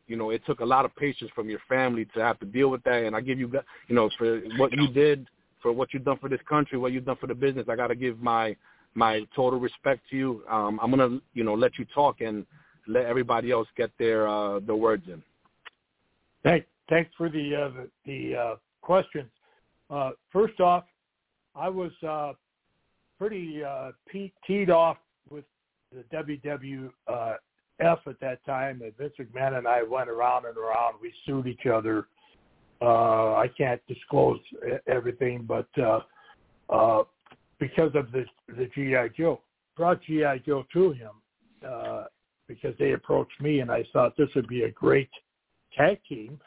you know it took a lot of patience from your family to have to deal with that. And i give you you know for what you did for what you've done for this country what you've done for the business i got to give my my total respect to you. Um i'm going to you know let you talk and let everybody else get their uh their words in. Thanks thanks for the uh the, the uh questions. Uh first off i was uh pretty uh teed off with the ww uh F at that time, and Vince McMahon and I went around and around. We sued each other. Uh, I can't disclose everything, but uh, uh, because of the the GI Joe, brought GI Joe to him uh, because they approached me, and I thought this would be a great tag team.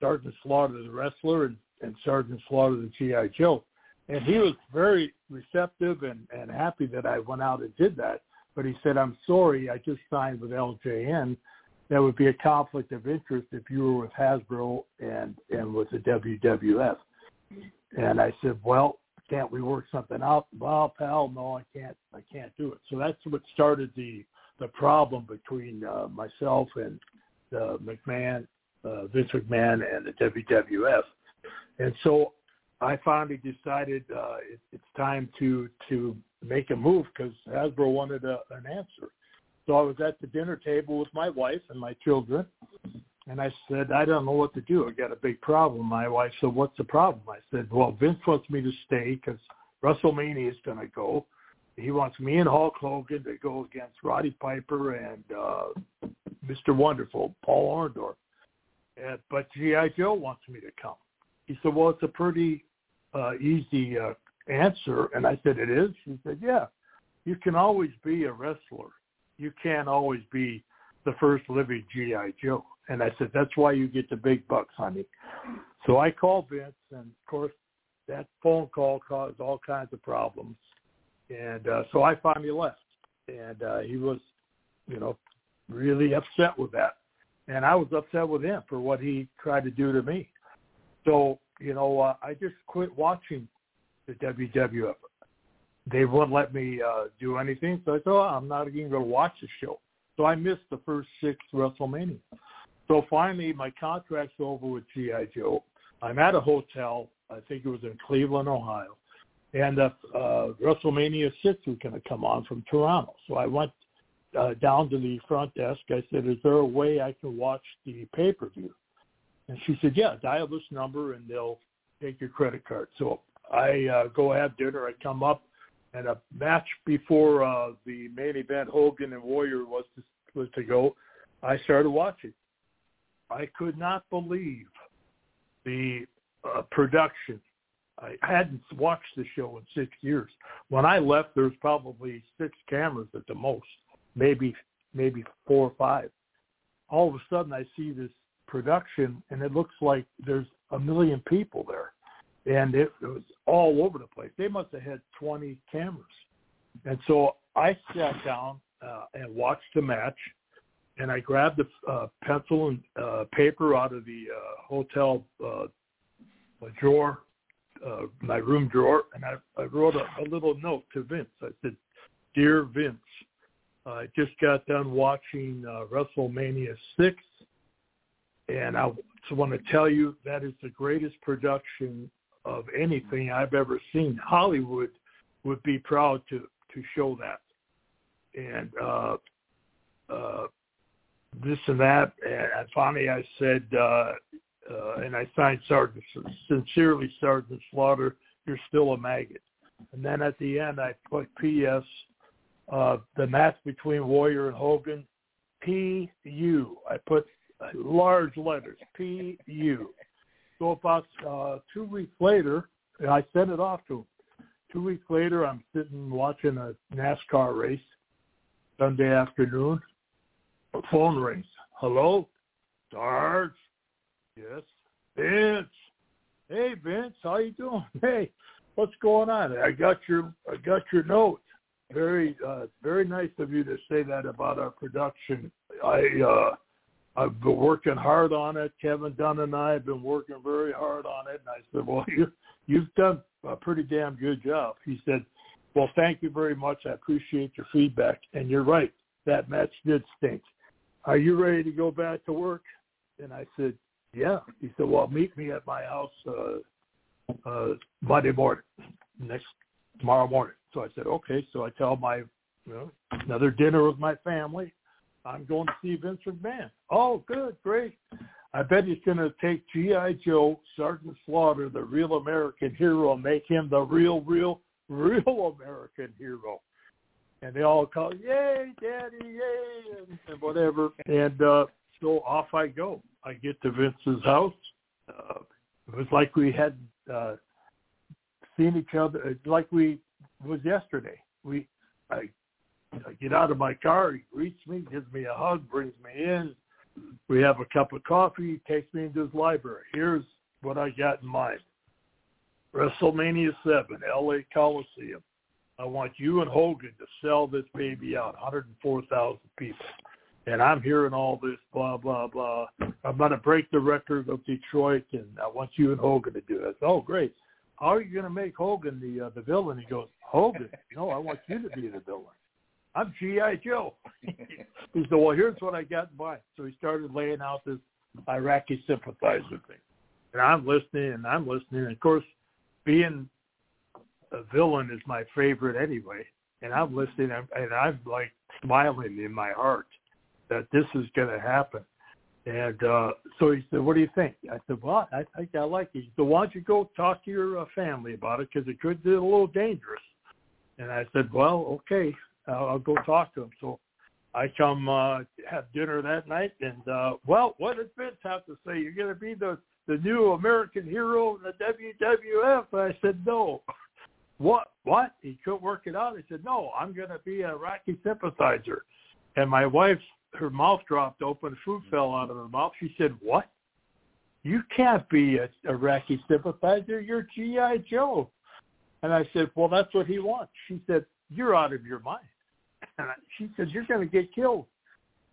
Sergeant Slaughter, the wrestler, and, and Sergeant Slaughter, the GI Joe, and he was very receptive and, and happy that I went out and did that but he said, I'm sorry, I just signed with LJN. That would be a conflict of interest if you were with Hasbro and, and with the WWF. And I said, well, can't we work something out? Well, pal, no, I can't, I can't do it. So that's what started the, the problem between uh, myself and uh, McMahon, uh, Vince McMahon, and the WWF. And so I finally decided uh, it, it's time to to make a move because Hasbro wanted a, an answer. So I was at the dinner table with my wife and my children, and I said, I don't know what to do. I got a big problem. My wife said, What's the problem? I said, Well, Vince wants me to stay because WrestleMania is going to go. He wants me and Hulk Hogan to go against Roddy Piper and uh, Mr. Wonderful, Paul Orndorff. And, but G.I. Joe wants me to come. He said, well, it's a pretty uh, easy uh, answer. And I said, it is? He said, yeah. You can always be a wrestler. You can't always be the first living G.I. Joe. And I said, that's why you get the big bucks, honey. So I called Vince, and of course, that phone call caused all kinds of problems. And uh, so I finally left. And uh, he was, you know, really upset with that. And I was upset with him for what he tried to do to me. So, you know, uh, I just quit watching the WWF. They wouldn't let me uh, do anything. So I thought, oh, I'm not even going to watch the show. So I missed the first six WrestleMania. So finally, my contract's over with G.I. Joe. I'm at a hotel. I think it was in Cleveland, Ohio. And uh, uh, WrestleMania 6 was going to come on from Toronto. So I went uh, down to the front desk. I said, is there a way I can watch the pay-per-view? And she said, yeah, dial this number and they'll take your credit card. So I uh, go have dinner. I come up and a match before uh, the main event, Hogan and Warrior was to, was to go. I started watching. I could not believe the uh, production. I hadn't watched the show in six years. When I left, there was probably six cameras at the most, maybe maybe four or five. All of a sudden, I see this production, and it looks like there's a million people there, and it, it was all over the place. They must have had 20 cameras, and so I sat down uh, and watched the match and I grabbed a uh, pencil and uh, paper out of the uh, hotel uh, drawer, uh, my room drawer, and I, I wrote a, a little note to Vince. I said, "Dear Vince, I just got done watching uh, WrestleMania six, and I just want to tell you that is the greatest production of anything I've ever seen. Hollywood would be proud to to show that." And uh, uh, this and that. And finally, I said, uh, uh, and I signed Sergeant, sincerely, Sergeant Slaughter, you're still a maggot. And then at the end, I put P.S. Uh, the match between Warrior and Hogan, P.U. I put large letters, P.U. So about uh, two weeks later, I sent it off to him. Two weeks later, I'm sitting watching a NASCAR race Sunday afternoon, phone rings. Hello? Sarge? Yes. Vince. Hey Vince, how you doing? Hey, what's going on? I got your I got your note. Very uh very nice of you to say that about our production. I uh I've been working hard on it. Kevin Dunn and I have been working very hard on it. And I said, well, you, you've done a pretty damn good job. He said, well, thank you very much. I appreciate your feedback. And you're right. That match did stink are you ready to go back to work? And I said, yeah. He said, well, meet me at my house uh, uh, Monday morning, next tomorrow morning. So I said, okay. So I tell my, you know, another dinner with my family. I'm going to see Vince McMahon. Oh, good, great. I bet he's going to take G.I. Joe, Sergeant Slaughter, the real American hero, and make him the real, real, real American hero and they all call, "Yay, Daddy, yay!" and, and whatever. And uh, so off I go. I get to Vince's house. Uh, it was like we had uh, seen each other. Like we was yesterday. We I, I get out of my car. He greets me, gives me a hug, brings me in. We have a cup of coffee. He takes me into his library. Here's what I got in mind. WrestleMania 7, LA Coliseum. I want you and Hogan to sell this baby out, 104,000 people. And I'm hearing all this blah, blah, blah. I'm going to break the record of Detroit, and I want you and Hogan to do it. oh, great. How are you going to make Hogan the uh, the villain? He goes, Hogan? No, I want you to be the villain. I'm GI Joe. he said, well, here's what I got in mind. So he started laying out this Iraqi sympathizer thing, and I'm listening and I'm listening. And of course, being a villain is my favorite anyway, and I'm listening and I'm like smiling in my heart that this is going to happen. And uh, so he said, "What do you think?" I said, "Well, I think I like it." He said, "Why don't you go talk to your uh, family about it because it could be a little dangerous." And I said, "Well, okay, I'll, I'll go talk to him." So I come uh, have dinner that night, and uh, well, what does Vince have to say? You're going to be the the new American hero in the WWF? I said, "No." what? What? He couldn't work it out. He said, "No, I'm going to be a Iraqi sympathizer." And my wife her mouth dropped open, food fell out of her mouth. She said, "What? You can't be a Iraqi sympathizer. You're GI Joe." And I said, "Well, that's what he wants." She said, "You're out of your mind." And I, she said, "You're going to get killed."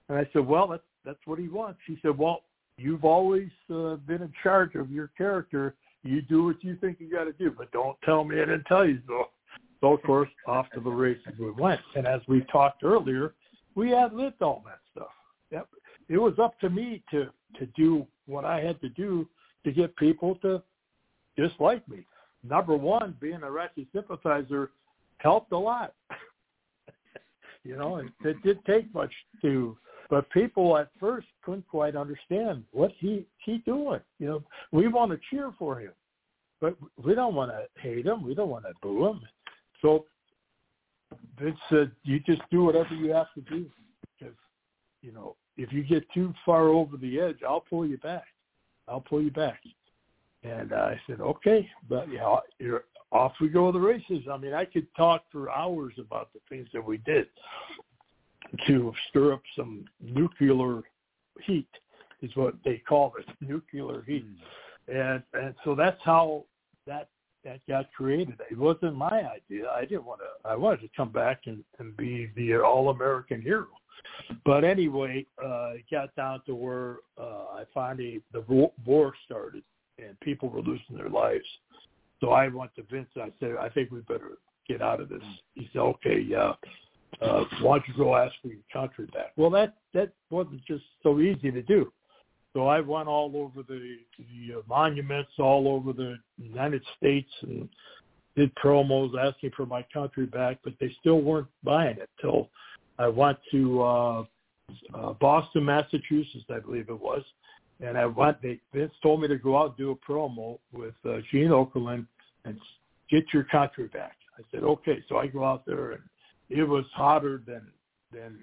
And I said, "Well, that's that's what he wants." She said, "Well, you've always uh, been in charge of your character. You do what you think you got to do, but don't tell me I didn't tell you so." So of course, off to the races we went. And as we talked earlier, we had lived all that stuff. Yep. It was up to me to to do what I had to do to get people to dislike me. Number one, being a Iraqi sympathizer helped a lot. you know, it, it did take much to, but people at first couldn't quite understand what he he doing. You know, we want to cheer for him, but we don't want to hate him. We don't want to boo him. So Vince said, "You just do whatever you have to do, because you know if you get too far over the edge, I'll pull you back. I'll pull you back." And I said, "Okay, but yeah, you're off we go with the races." I mean, I could talk for hours about the things that we did to stir up some nuclear heat, is what they call it, nuclear heat. And and so that's how that that got created. It wasn't my idea. I didn't want to. I wanted to come back and, and be the all-American hero. But anyway, uh, it got down to where uh, I finally the war started and people were losing their lives. So I went to Vince. I said, I think we better get out of this. He said, Okay, yeah. Uh, why don't you go ask for your country back? Well, that that wasn't just so easy to do. So I went all over the, the uh, monuments all over the United States and did promos asking for my country back, but they still weren't buying it till I went to uh, uh, Boston, Massachusetts, I believe it was, and I went. They Vince told me to go out and do a promo with uh, Gene Okerlund and get your country back. I said okay, so I go out there and it was hotter than than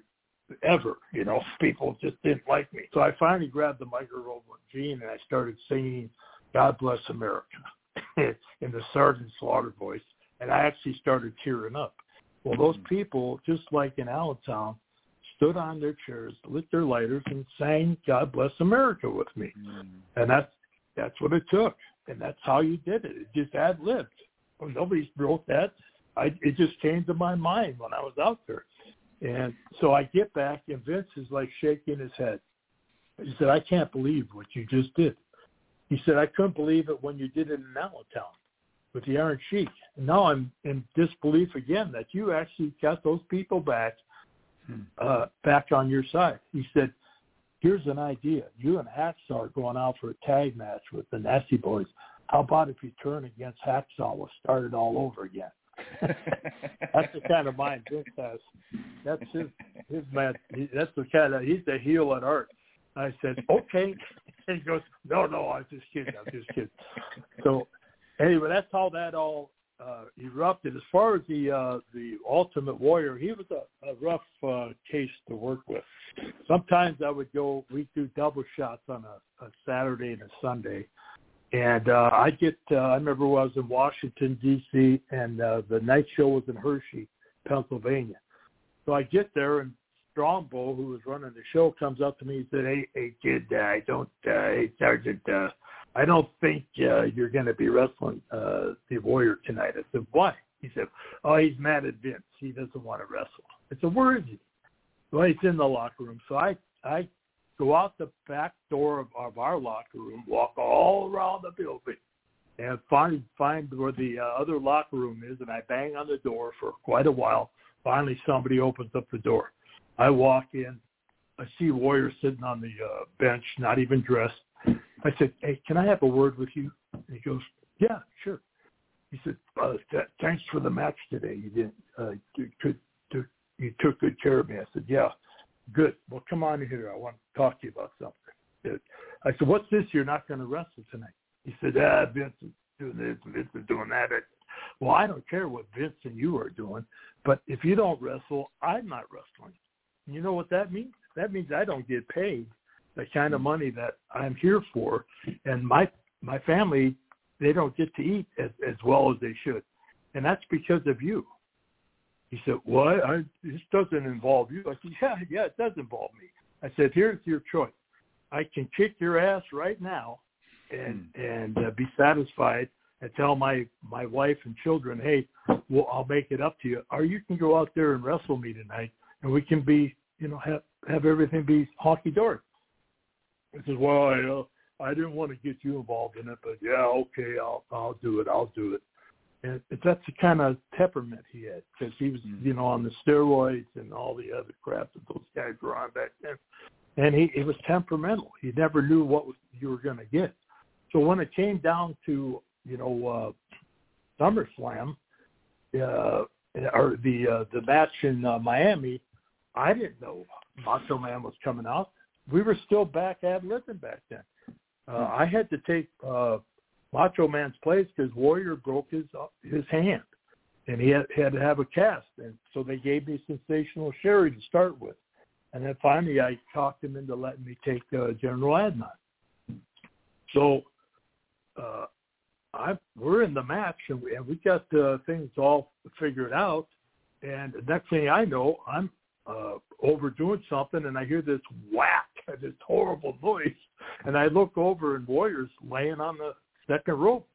ever. You know, people just didn't like me. So I finally grabbed the microphone with Gene and I started singing "God Bless America" in the Sergeant Slaughter voice, and I actually started tearing up. Well, those mm-hmm. people, just like in Allentown, stood on their chairs, lit their lighters, and sang "God Bless America" with me, mm. and that's that's what it took, and that's how you did it. It just ad libbed. Well, nobody wrote that. I, it just came to my mind when I was out there. And so I get back, and Vince is like shaking his head. He said, I can't believe what you just did. He said, I couldn't believe it when you did it in Allentown with the Iron Sheik. And now I'm in disbelief again that you actually got those people back. Uh, back on your side. He said, here's an idea. You and Hacksaw are going out for a tag match with the Nasty Boys. How about if you turn against Hacksaw? We'll start it all over again. that's the kind of mind Vince has. That's his his man. He, that's the kind of he's the heel at heart. I said okay, and he goes, no, no, I'm just kidding. I'm just kidding. So anyway, that's how that all uh, erupted. As far as the uh, the Ultimate Warrior, he was a, a rough uh, case to work with. Sometimes I would go. We do double shots on a, a Saturday and a Sunday, and uh, I get, uh, I remember when I was in Washington, D.C., and uh, the night show was in Hershey, Pennsylvania. So I get there, and Strongbow, who was running the show, comes up to me and said, hey, hey kid, uh, I don't, uh, hey, Sergeant, uh, I don't think uh, you're going to be wrestling uh, the Warrior tonight. I said, why? He said, oh, he's mad at Vince. He doesn't want to wrestle. I said, where is he? Well, he's in the locker room. So I, I go out the back door of, of our locker room, walk all around the building, and find find where the uh, other locker room is, and I bang on the door for quite a while. Finally, somebody opens up the door. I walk in. I see Warrior sitting on the uh, bench, not even dressed. I said, "Hey, can I have a word with you?" And he goes, "Yeah, sure." He said, uh, th- "Thanks for the match today. You did, uh, you, could, you took good care of me." I said, "Yeah, good. Well, come on here. I want to talk to you about something." I said, "What's this? You're not going to wrestle tonight?" He said, "Ah, Vince is doing this, Vince is doing that." I, well, I don't care what Vince and you are doing, but if you don't wrestle, I'm not wrestling. You know what that means? That means I don't get paid the kind of money that I'm here for, and my my family they don't get to eat as as well as they should, and that's because of you. He said, "What? I, this doesn't involve you." I said, "Yeah, yeah, it does involve me." I said, "Here's your choice. I can kick your ass right now, and and uh, be satisfied, and tell my my wife and children, hey, well, I'll make it up to you, or you can go out there and wrestle me tonight, and we can be, you know, have have everything be honky dory." I said, "Well, I uh, I didn't want to get you involved in it, but yeah, okay, I'll I'll do it. I'll do it." And that's the kind of temperament he had because he was, you know, on the steroids and all the other crap that those guys were on back then. And he, he was temperamental. He never knew what you were going to get. So when it came down to, you know, uh, SummerSlam, uh, or the uh, the match in uh, Miami, I didn't know Macho Man was coming out. We were still back ad libbing back then. Uh, I had to take uh, Macho Man's place because Warrior broke his uh, his hand, and he had, had to have a cast, and so they gave me Sensational Sherri to start with, and then finally I talked him into letting me take uh, General Adnan. So uh, I we're in the match, and we, and we got uh, things all figured out, and the next thing I know, I'm uh, overdoing something, and I hear this whack, this horrible noise, and I look over, and Warrior's laying on the second rope.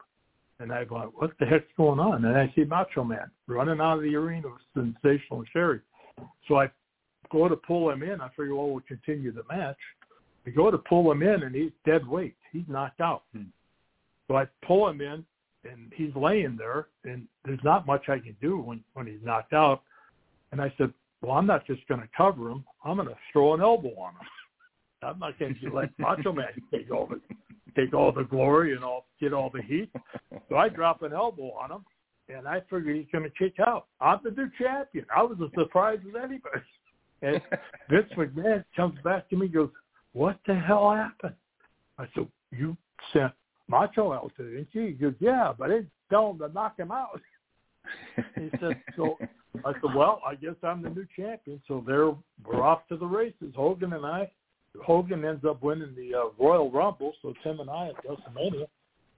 And I go, what the heck's going on? And I see Macho Man running out of the arena with Sensational Sherri. So I go to pull him in. I figure, well, we'll continue the match. I go to pull him in, and he's dead weight. He's knocked out. Hmm. So I pull him in, and he's laying there, and there's not much I can do when, when he's knocked out. And I said, well, I'm not just going to cover him. I'm going to throw an elbow on him. I'm not going to let Macho Man take all the take all the glory and all get all the heat. So I drop an elbow on him, and I figured he's going to kick out. I'm the new champion. I was as surprised as anybody. And Vince McMahon comes back to me and goes, "What the hell happened?" I said, "You sent Macho out to didn't you?" He goes, "Yeah, but I didn't tell him to knock him out." he said, "So." I said, "Well, I guess I'm the new champion." So there, we're off to the races. Hogan and I Hogan ends up winning the uh, Royal Rumble, so Tim and I at WrestleMania.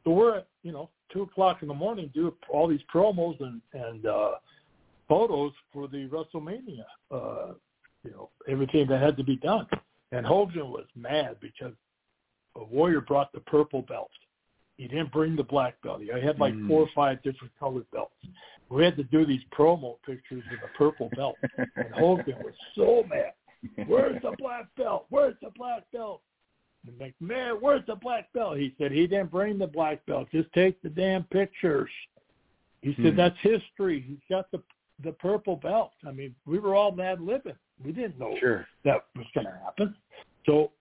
So we're at you know two o'clock in the morning, do all these promos and and uh, photos for the WrestleMania. Uh, you know everything that had to be done, and Hogan was mad because a Warrior brought the purple belt. He didn't bring the black belt. He had like mm. four or five different colored belts. We had to do these promo pictures with a purple belt, and Hogan was so mad. Where's the black belt? Where's the black belt? And like, man, where's the black belt? He said he didn't bring the black belt. Just take the damn pictures. He said hmm. that's history. He's got the the purple belt. I mean, we were all mad living. We didn't know sure. that was going to happen. So,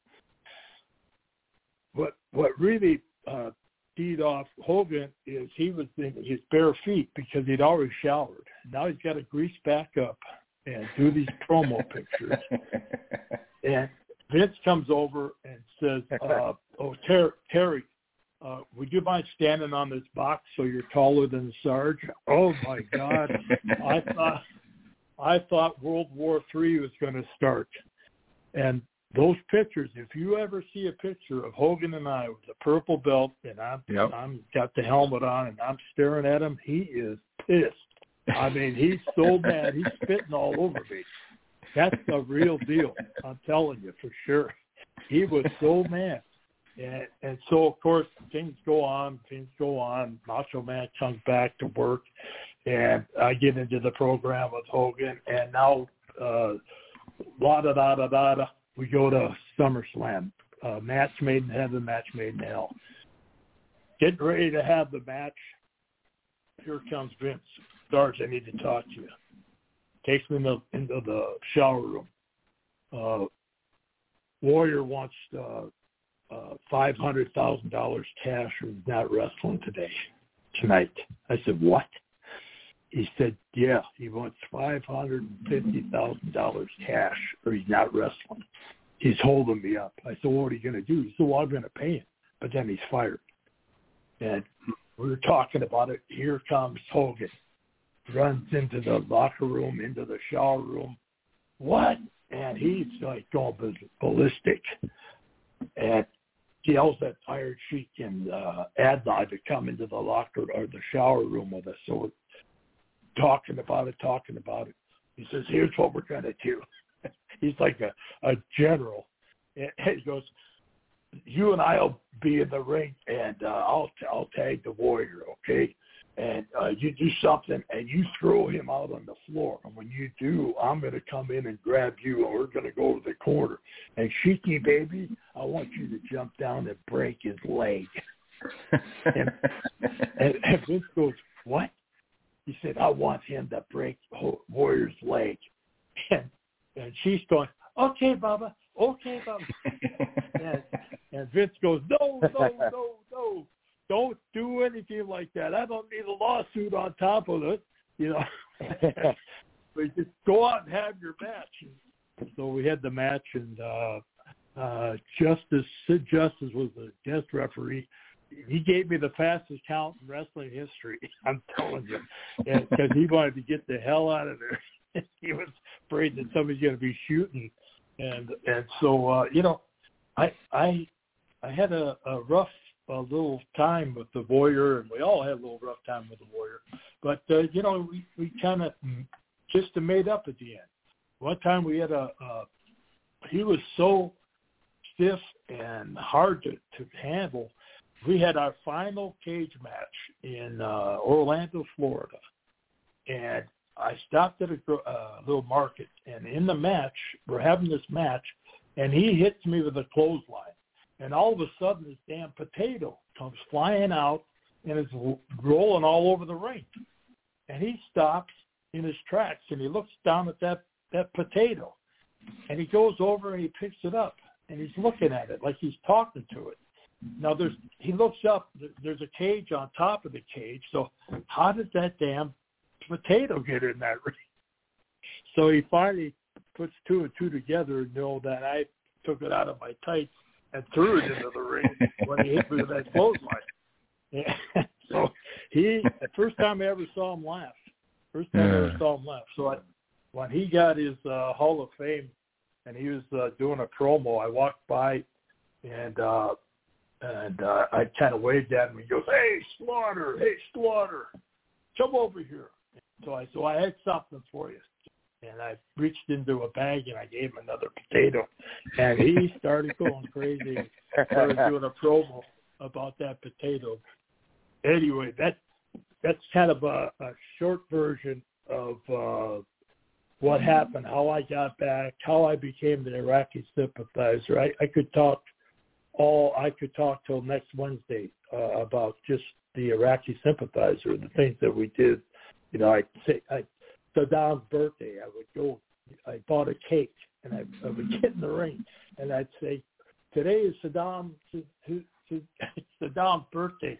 what what really uh, teed off Hogan is he was in his bare feet because he'd already showered. Now he's got to grease back up and do these promo pictures. And Vince comes over and says, uh, "Oh, Ter- Terry, uh, would you mind standing on this box so you're taller than Sarge?" Oh my God! I thought I thought World War Three was going to start, and those pictures. If you ever see a picture of Hogan and I with the purple belt, and I'm yep. I'm got the helmet on, and I'm staring at him, he is pissed. I mean, he's so mad. He's spitting all over me. That's the real deal. I'm telling you for sure. He was so mad. And, and so, of course, things go on. Things go on. Macho Man comes back to work, and I get into the program with Hogan. And now, uh, la da da da da da, we go to SummerSlam. Uh, match made in heaven, match made in hell. Getting ready to have the match. Here comes Vince. Sarge, I need to talk to you. takes me into, into the shower room. Uh, Warrior wants uh, uh, five hundred thousand dollars cash or not wrestling today, tonight. I said, what? He said, yeah, he wants five hundred and fifty thousand dollars cash or he's not wrestling. He's holding me up. I said, what are you going to do? He said, well, I'm going to pay him. But then he's fired. And we were talking about it. Here comes Hogan. Runs into the locker room, into the shower room. What? And he's like going ballistic. And yells at Iron Sheik and uh, Adnan to come into the locker or the shower room with us. So talking about it, talking about it. He says, "Here's what we're gonna do." He's like a a general. And he goes, "You and I'll be in the ring, and uh, I'll I'll tag the warrior, okay?" and uh, you do something and you throw him out on the floor. And when you do, I'm going to come in and grab you and we're going to go to the corner. And Sheiky, baby, I want you to jump down and break his leg. and, and, and Vince goes, what? He said, I want him to break Warrior's leg. And, and she's going, okay, Baba, okay, Baba. and, and Vince goes, no, no, no, no don't do anything like that. I don't need a lawsuit on top of it, you know. but just go out and have your match. So we had the match, and uh, uh, Justice Sid Justice was the guest referee. He gave me the fastest count in wrestling history. I'm telling you, because he wanted to get the hell out of there. he was afraid that somebody's going to be shooting, and and so uh, you know, I I I had a, a rough a little time with the Warrior, and we all had a little rough time with the Warrior. But uh, you know, we we kind of just made up at the end. One time we had a, a he was so stiff and hard to to handle. We had our final cage match in uh, Orlando, Florida, and I stopped at a uh, little market, and in the match, we're having this match, and he hits me with a clothesline and all of a sudden this damn potato comes flying out and is rolling all over the ring. And he stops in his tracks and he looks down at that that potato, and he goes over and he picks it up and he's looking at it like he's talking to it. Now there's he looks up. There's a cage on top of the cage. So how did that damn potato get in that ring? So he finally puts two and two together and know that I took it out of my tights and threw it into the ring when he hit me with that clothesline. Yeah. so he, the first time I ever saw him laugh, first time I ever saw him laugh. So I, when he got his uh, Hall of Fame and he was uh, doing a promo, I walked by and uh, and uh, I kind of waved at him. He goes, "Hey, Slaughter! Hey, Slaughter! Come over here." So I so I had something for you and I reached into a bag and I gave him another potato, and he started going crazy. started doing a promo about that potato. Anyway, that that's kind of a, a short version of uh, what happened, how I got back, how I became the Iraqi sympathizer. I, I could talk all I could talk till next Wednesday uh, about just the Iraqi sympathizer, the things that we did. You know, I say I Saddam's birthday, I would go, I bought a cake and I, I would get in the ring and I'd say, today is Saddam, Saddam's birthday.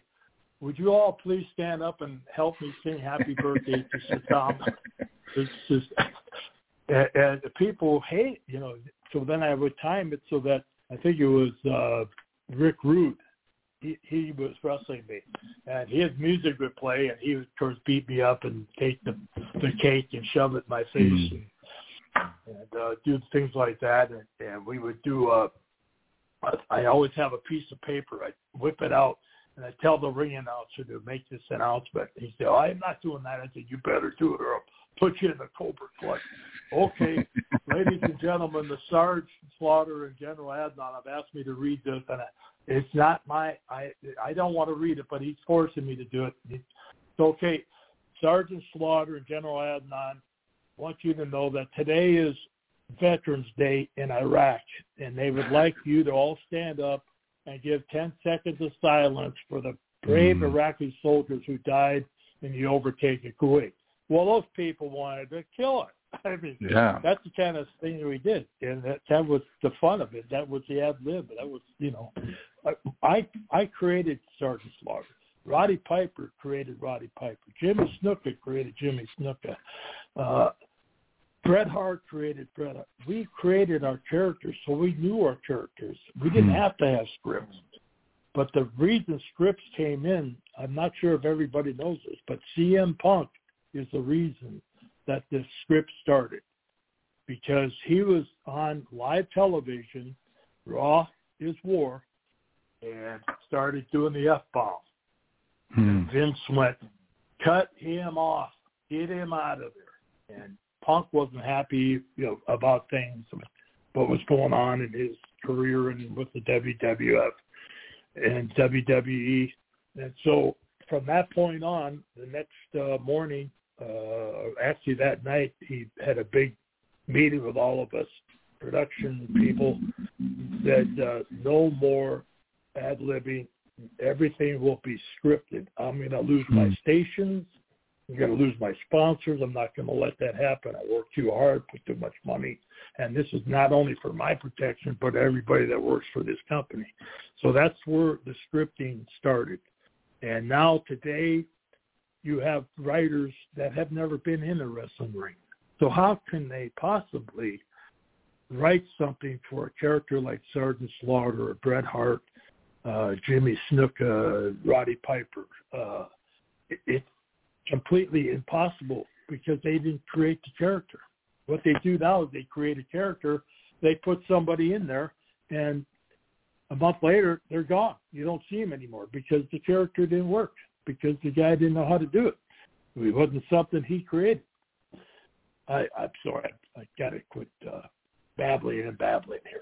Would you all please stand up and help me sing happy birthday to Saddam? It's just, and, and the people hate, you know, so then I would time it so that I think it was uh, Rick Rude he he was wrestling me, and his music would play, and he would of course beat me up and take the the cake and shove it in my face mm-hmm. and, and uh, do things like that, and, and we would do. Uh, I always have a piece of paper. I whip it out and I tell the ring announcer to make this announcement. He said, oh, "I'm not doing that." I said, "You better do it, or put you in the Cobra Clutch." Okay, ladies and gentlemen, the Sarge Slaughter and General Adnan have asked me to read this, and it's not my. I I don't want to read it, but he's forcing me to do it. It's okay. Sergeant Slaughter and General Adnan want you to know that today is Veterans Day in Iraq, and they would like you to all stand up and give 10 seconds of silence for the brave mm. Iraqi soldiers who died in the overtake of Kuwait. Well, those people wanted to kill it. I mean, Yeah. that's the kind of thing that we did, and that that was the fun of it. That was the ad lib. That was, you know, I I created Sergeant Slaughter. Roddy Piper created Roddy Piper. Jimmy Snuka created Jimmy Snuka. Uh, Bret Hart created Bret Hart. We created our characters, so we knew our characters. We didn't Hmm. have to have scripts. But the reason scripts came in, I'm not sure if everybody knows this, but CM Punk is the reason that this script started because he was on live television, Raw is War, and started doing the F bomb. Hmm. Vince went, cut him off, get him out of there. And Punk wasn't happy, you know, about things, what was going on in his career and with the WWF and WWE. And so from that point on, the next uh, morning, uh, actually that night, he had a big meeting with all of us production people. Said uh, no more ad libbing. Everything will be scripted. I'm going to lose my stations. I'm going to lose my sponsors. I'm not going to let that happen. I work too hard, put too much money, and this is not only for my protection, but everybody that works for this company. So that's where the scripting started. And now today, you have writers that have never been in a wrestling ring. So how can they possibly write something for a character like Sergeant Slaughter or Bret Hart, uh, Jimmy Snuka, Roddy Piper? Uh, it, it's completely impossible because they didn't create the character. What they do now is they create a character, they put somebody in there, and a month later they're gone. You don't see them anymore because the character didn't work because the guy didn't know how to do it. It wasn't something he created. I, I'm sorry, I, I got to quit uh, babbling and babbling here.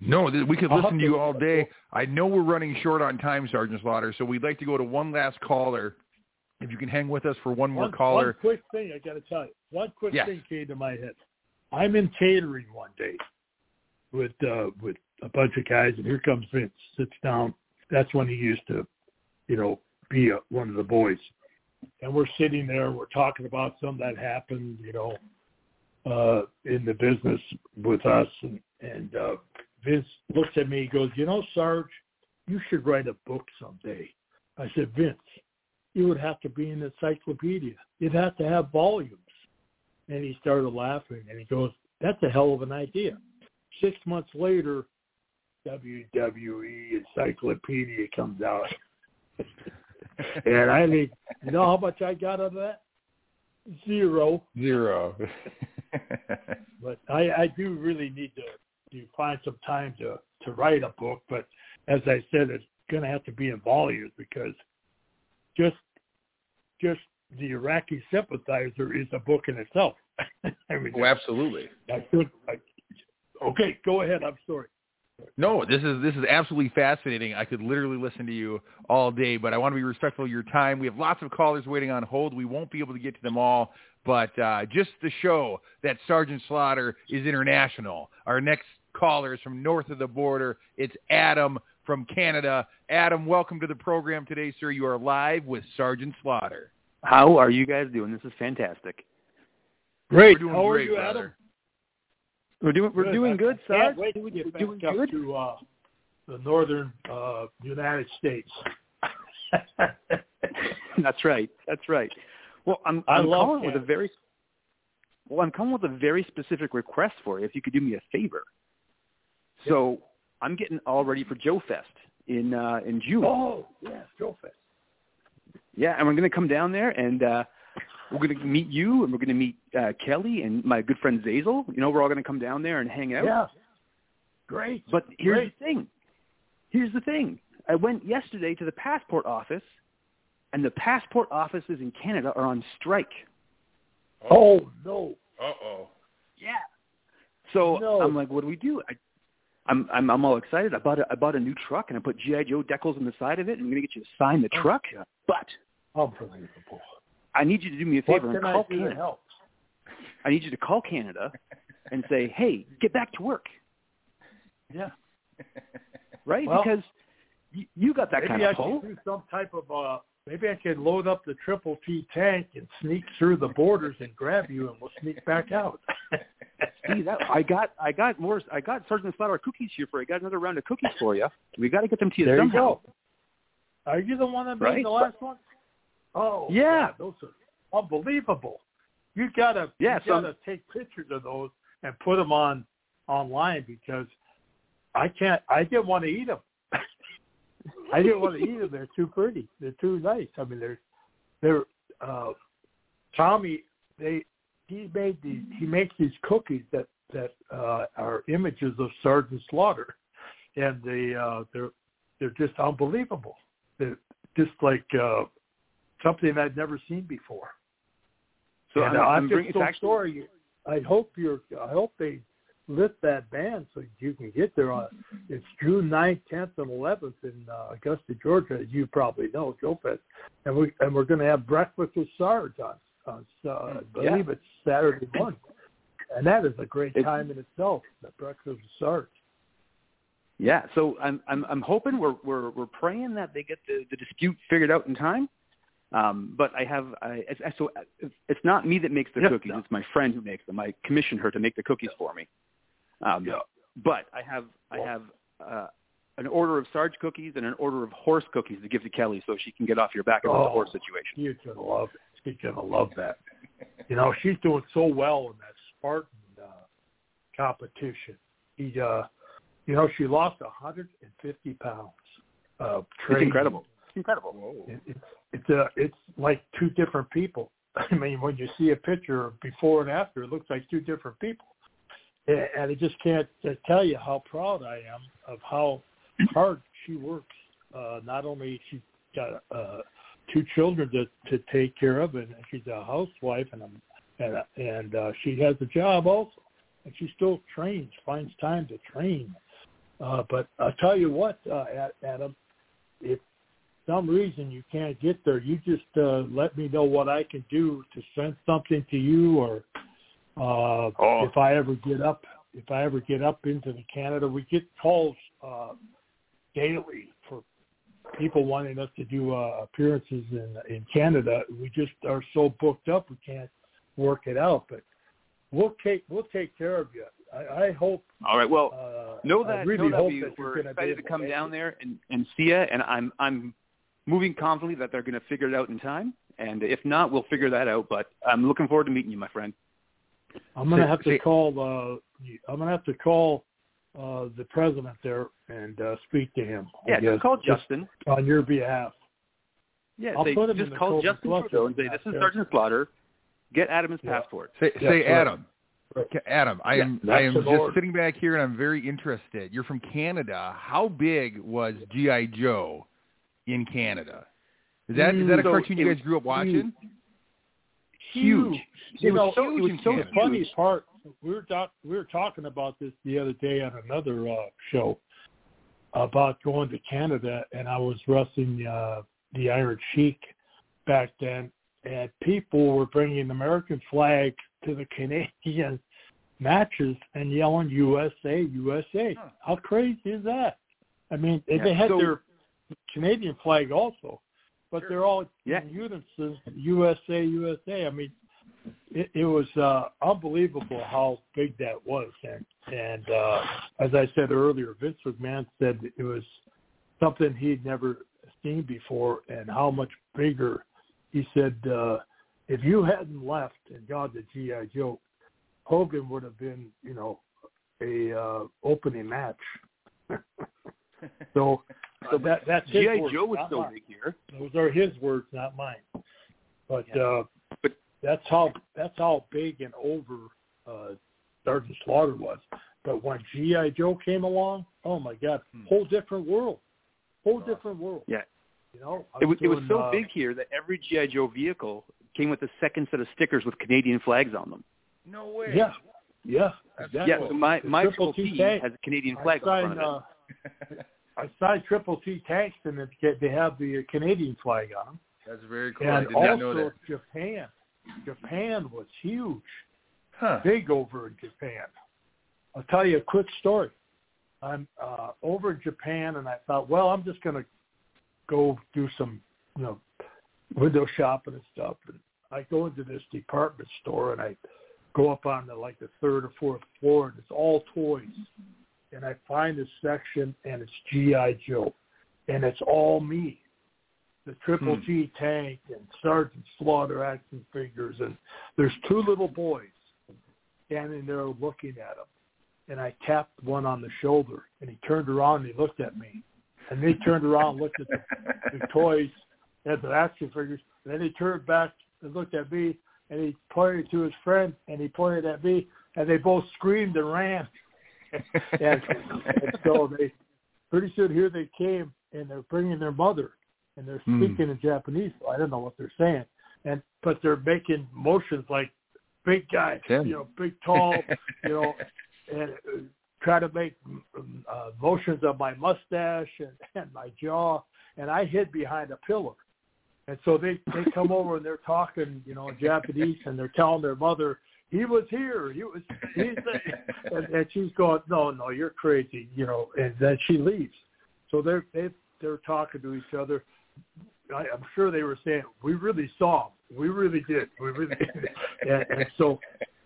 No, th- we could listen to you all day. I know we're running short on time, Sergeant Slaughter, so we'd like to go to one last caller. If you can hang with us for one more one, caller. One quick thing I got to tell you. One quick Yes. thing came to my head. I'm in catering one day with uh, with a bunch of guys, and here comes Vince. Sits down. That's when he used to, you know, be a, one of the boys. And we're sitting there. We're talking about something that happened, you know, uh, in the business with us. And, and uh, Vince looks at me. He goes, "You know, Sarge, you should write a book someday." I said, "Vince, it would have to be an encyclopedia. You'd have to have volumes. And he started laughing and he goes, that's a hell of an idea. Six months later, WWE Encyclopedia comes out. and I think, you know how much I got out of that? Zero. Zero. But I, I do really need to, to find some time to, to write a book. But as I said, it's going to have to be in volumes because just just the Iraqi sympathizer is a book in itself. I mean, oh, absolutely. I could. I, okay, go ahead. I'm sorry. No, this is this is absolutely fascinating. I could literally listen to you all day, but I want to be respectful of your time. We have lots of callers waiting on hold. We won't be able to get to them all, but uh, just to show that Sergeant Slaughter is international. Our next caller is from north of the border. It's Adam from Canada. Adam, welcome to the program today, sir. You are live with Sergeant Slaughter. How are you guys doing? This is fantastic. Great. How are great, you, brother. Adam? We're doing we're doing good, I can't Sarge. wait We're doing good. to uh, the northern uh, United States. That's right. That's right. Well, I'm I I'm calling with a very well. I'm calling with a very specific request for you. If you could do me a favor. So I'm getting all ready for Joe Fest in uh, in June. oh, yeah, Joe Fest. Yeah, and we're going to come down there and uh, we're going to meet you and we're going to meet uh, Kelly and my good friend Zazel. You know, we're all going to come down there and hang out. Yeah. Great. But here's Great. the thing. Here's the thing. I went yesterday to the passport office, and the passport offices in Canada are on strike. Oh, no. Uh-oh. Yeah. So No. I'm like, what do we do? I, I'm I'm I'm all excited. I bought a, I bought a new truck, and I put GI Joe decals on the side of it. and I'm going to get you to sign the truck, but Unbelievable. I need you to do me a favor and I call to Canada. help? I need you to call Canada and say, hey, get back to work, Yeah. right? Well, because you, you got that Maybe kind I of pull. should do some type of uh, maybe I could load up the triple T tank and sneak through the borders and grab you, and we'll sneak back out. See that I got I got more I got Sergeant Slaughter cookies here for you. I got another round of cookies for you. We got to get them to you there somehow. you go. Are you the one that made Right. the last one? Oh, Yeah. God, those are unbelievable. You gotta, Yeah, you gotta take pictures of those and put them on online because I can't. I didn't want to eat them. I didn't want to eat them. They're too pretty. They're too nice. I mean, they're they're. Uh, Tommy, they he made these. He makes these cookies that that uh, are images of Sergeant Slaughter, and they uh, they're they're just unbelievable. They're just like uh, something I'd never seen before. So and I'm, uh, I'm bringing just so actually, sorry. I hope you're. I hope they lift that ban so you can get there on. It's June 9th, 10th, and 11th in uh, Augusta, Georgia, as you probably know, Joe Fest. And we and we're going to have breakfast with Sarge on. on uh, I Yeah. believe it's Saturday morning, and that is a great It's- time in itself. The breakfast with Sarge. Yeah, so I'm I'm I'm hoping we're we're we're praying that they get the, the dispute figured out in time. Um, but I have I it's, so it's not me that makes the Yeah, cookies. no. It's my friend who makes them. I commissioned her to make the cookies for me. Um, Yeah. But I have I have uh, an order of Sarge cookies and an order of horse cookies to give to Kelly so she can get off your back about the Oh. horse situation. You're gonna love it. She's gonna love that. You know, she's doing so well in that Spartan uh, competition. She, uh, you know, she lost 150 pounds. Uh, It's incredible. It's incredible. It, it's it's uh, it's like two different people. I mean, when you see a picture before and after, it looks like two different people. And I just can't uh, tell you how proud I am of how hard she works. Uh, not only she's got uh, two children to to take care of, and she's a housewife, and um, and and uh, she has a job also, and she still trains, finds time to train. Uh, but I'll tell you what, uh, Adam, if some reason you can't get there, you just uh, let me know what I can do to send something to you, or uh, Oh. if I ever get up, if I ever get up into the Canada, we get calls uh, daily for people wanting us to do uh, appearances in in Canada. We just are so booked up, we can't work it out. But we'll take we'll take care of you. I, I hope. All right. Well, Uh, know I that really know that hope we, that we're excited to come down there and, and see you, and I'm I'm moving confidently that they're going to figure it out in time. And if not, we'll figure that out. But I'm looking forward to meeting you, my friend. I'm gonna have to say- call. Uh, I'm gonna have to call uh, the president there and uh, speak to him. I Yeah, guess, just call Justin. on your behalf. Yeah, I'll say, put him just the call Cobra Justin Trudeau and say, "This is not Sergeant Slaughter. Get Adam his Yeah. passport." Say, Yeah, say. Adam. Right. Adam, I am that's I am just Lord. sitting back here and I'm very interested. You're from Canada. How big was GI Joe in Canada? Is that is that a so cartoon you guys grew up watching? Huge. It You was know, huge it was in so Canada. funny Huge. part. We were talk, we were talking about this the other day on another uh, show about going to Canada, and I was wrestling uh, the Iron Sheik back then, and people were bringing the American flag to the Canadian matches and yelling USA, USA. Huh. How crazy is that? I mean, Yeah, they had so- their Canadian flag also, but they're all Yeah. unison, USA, USA. I mean, it, it was uh, unbelievable how big that was, and and uh, as I said earlier, Vince McMahon said it was something he'd never seen before, and how much bigger. He said uh, if you hadn't left and gone the GI Joe, Hogan would have been, you know, a uh, opening match. so, so that that's his GI words, Joe was not so big here. Those are his words, not mine. But Yeah. uh But- that's how that's how big and over uh Sergeant Slaughter was. But when G.I. Joe came along, oh my God, Hmm. whole different world. Whole different world. Yeah. You know, I It was it was so uh, big here that every GI Joe vehicle came with a second set of stickers with Canadian flags on them. No way. Yeah. Yeah. Exactly. Yeah, so my The my Triple Triple T T has a Canadian I flag on front of it. uh, I signed Triple T tanks and it, they have the Canadian flag on them. That's very cool. I And did not know also that. Japan. Japan was huge. Huh. big over in Japan. I'll tell you a quick story. I'm uh, over in Japan, and I thought, well, I'm just going to go do some, you know, window shopping and stuff. And I go into this department store and I go up on the like the third or fourth floor and it's all toys. And I find this section and it's GI Joe, and it's all me, the Triple Hmm. G tank and Sergeant Slaughter action figures, and there's two little boys standing there looking at him. And I tapped one on the shoulder, and he turned around and he looked at me, and they turned around and looked at the, the toys and the action figures, and then he turned back and looked at me, and he pointed to his friend, and he pointed at me, and they both screamed and ran. and, and so they pretty soon here they came and they're bringing their mother and they're Hmm. speaking in Japanese. So I don't know what they're saying, and but they're making motions like big guy, Tim. you know, big tall, you know, and uh, try to make um, uh, motions of my mustache and, and my jaw, and I hid behind a pillar. And so they they come over and they're talking, you know, in Japanese, and they're telling their mother, "He was here. He was." There. and, and she's going, "No, no, you're crazy," you know. And then she leaves. So they're they they're talking to each other. I, I'm sure they were saying, "We really saw him. We really did. We really did." and, and so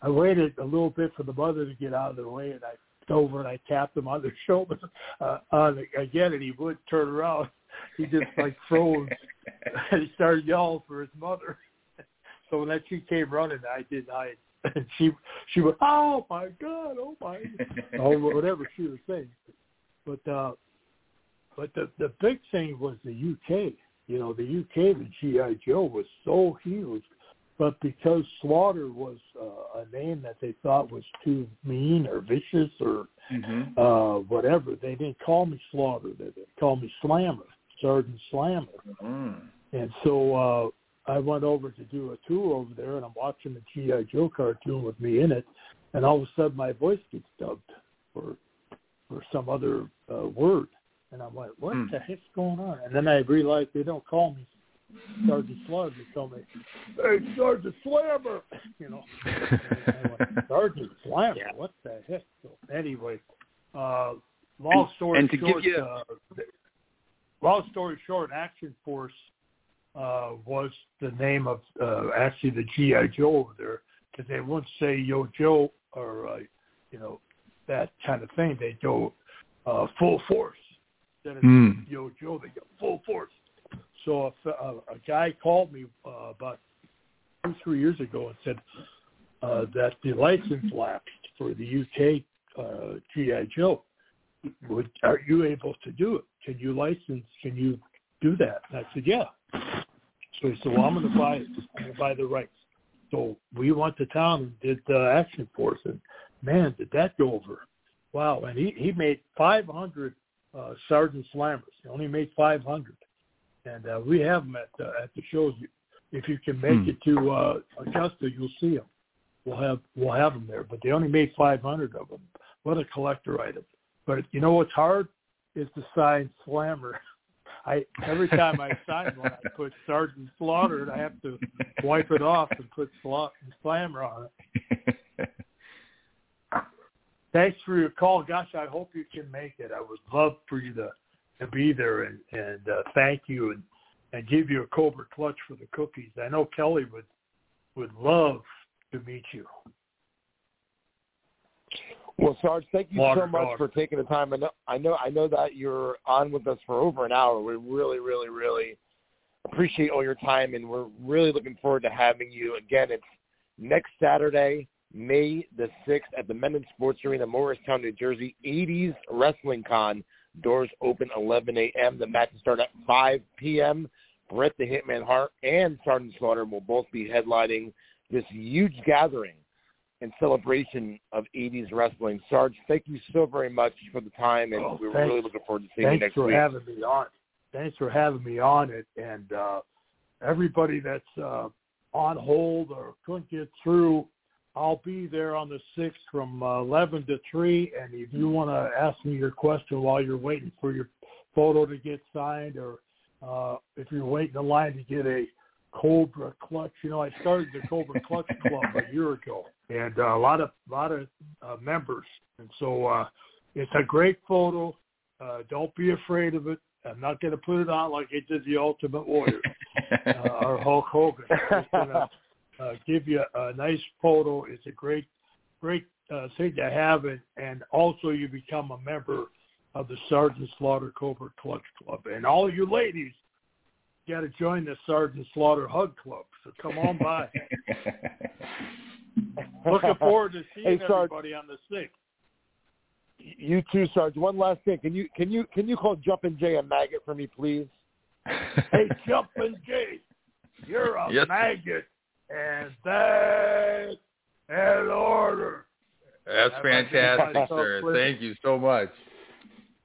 I waited a little bit for the mother to get out of the way, and I over and I tapped him on the shoulder uh, on again, and he would turn around. He just like froze, and he started yelling for his mother. So when that she came running, I did I and she she went, "Oh my God, oh my," or whatever she was saying. But uh, but the the big thing was the UK. You know, the UK, the GI Joe was so huge, but because Slaughter was uh, a name that they thought was too mean or vicious or Mhm. uh whatever, they didn't call me Slaughter. They, they called me Slammer, Sergeant Slammer. Mm. And so uh I went over to do a tour over there, and I'm watching the GI Joe cartoon with me in it, and all of a sudden my voice gets dubbed for for some other uh, word, and I'm like, what Hmm. the heck's going on? And then I realized they don't call me Sergeant Slaughter, they call me Hey Sergeant Slammer, you know. And went, Sergeant Slammer, what the heck? So anyway, uh, long And- story and to give you- uh, long story short, Action Force uh, was the name of uh, actually the GI Joe over there because they wouldn't say Yo Joe or uh, you know that kind of thing. They go uh, full force instead of Mm. Yo Joe. They go full force. So if, uh, a guy called me uh, about two three years ago and said uh, that the license lapsed for the UK uh, GI Joe. Would, are you able to do it? Can you license? Can you do that? And I said, yeah. So he said, well, I'm going to buy it. I'm going to buy the rights. So we went to town and did uh, Action Force, and man, did that go over! Wow, and he he made 500 uh, Sergeant Slammers. He only made 500, and uh, we have them at uh, at the shows. If you can make Hmm. it to uh, Augusta, you'll see them. We'll have we'll have them there, but they only made 500 of them. What a collector item! But you know what's hard is to sign Slammer. I every time I sign one, I put Sergeant Slaughtered. I have to wipe it off and put Sla- Slammer on it. Thanks for your call, gosh. I hope you can make it. I would love for you to to be there and and uh, thank you and and give you a Cobra clutch for the cookies. I know Kelly would would love to meet you. Well, Sarge, thank you Water so much dog. for taking the time. I know, I know, I know that you're on with us for over an hour. We really, really, really appreciate all your time, and we're really looking forward to having you again. It's next Saturday, May the sixth, at the Mennen Sports Arena, Morristown, New Jersey. 80s Wrestling Con. Doors open 11 a.m. The matches start at 5 p.m. Bret the Hitman Hart and Sergeant Slaughter will both be headlining this huge gathering in celebration of 80s wrestling. Sarge, thank you so very much for the time, and Oh, we're thanks. really looking forward to seeing you Thanks next for week. having me on. Thanks for having me on it, and uh, everybody that's uh, on hold or couldn't get through, I'll be there on the sixth from uh, eleven to three. And if you want to ask me your question while you're waiting for your photo to get signed, or uh, if you're waiting in line to get a Cobra Clutch, you know, I started the Cobra Clutch Club a year ago, and uh, a lot of lot of uh, members, and so uh, it's a great photo. Uh, don't be afraid of it. I'm not going to put it on like I did the Ultimate Warrior. uh, our Hulk Hogan. He's gonna uh, give you a nice photo. It's a great, great uh, thing to have, and and also you become a member of the Sergeant Slaughter Cobra Clutch Club, and all you ladies got to join the Sergeant Slaughter Hug Club. So come on by. Looking forward to seeing Hey, Sarge. everybody on the sixth. You too, Sarge. One last thing. Can you can you can you call Jumpin' Jay a maggot for me, please? Hey, Jumpin' Jay, you're a Yes. maggot, and that's an order. That's Have fantastic, sir. with- Thank you so much.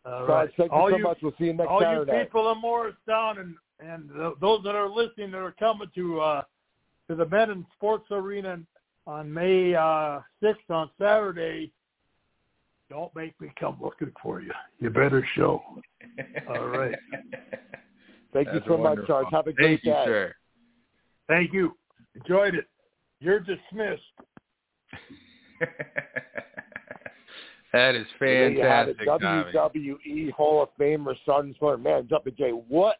All Sarge, right. thank you all so you, much. We'll see you next all Saturday. you people in Morristown and and th- those that are listening that are coming to uh to the Mennen Sports Arena on May uh sixth on Saturday, don't make me come looking for you. You better show. All right. Thank you That's so much, wonderful. Sarge. Have a great Thank you, day. sir. Thank you. Enjoyed it. You're dismissed. that is There you have it. fantastic, Tommy. WWE Hall of Famer Sergeant Slaughter. Man, Jumpin' Jay, what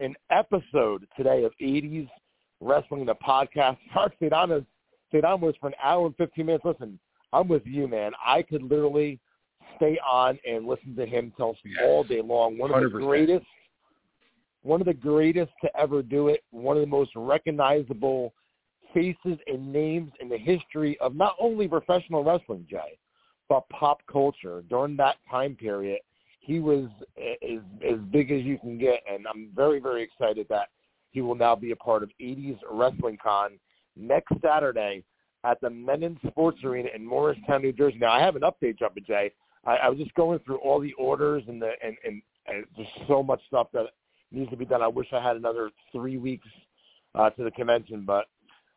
an episode today of 80s Wrestling, the podcast. Sarge St. Anna's St. Anna was for an hour and 15 minutes. Listen, I'm with you, man. I could literally stay on and listen to him tell us Yes. all day long. One of the greatest, one of the greatest to ever do it. One of the most recognizable faces and names in the history of not only professional wrestling, Jay, but pop culture during that time period. He was as as big as you can get, and I'm very very excited that he will now be a part of 80s Wrestling Con next Saturday at the Mennen Sports Arena in Morristown, New Jersey. Now I have an update, Jumpin' Jay. I, I was just going through all the orders and the and, and, and just so much stuff that needs to be done. I wish I had another three weeks uh, to the convention, but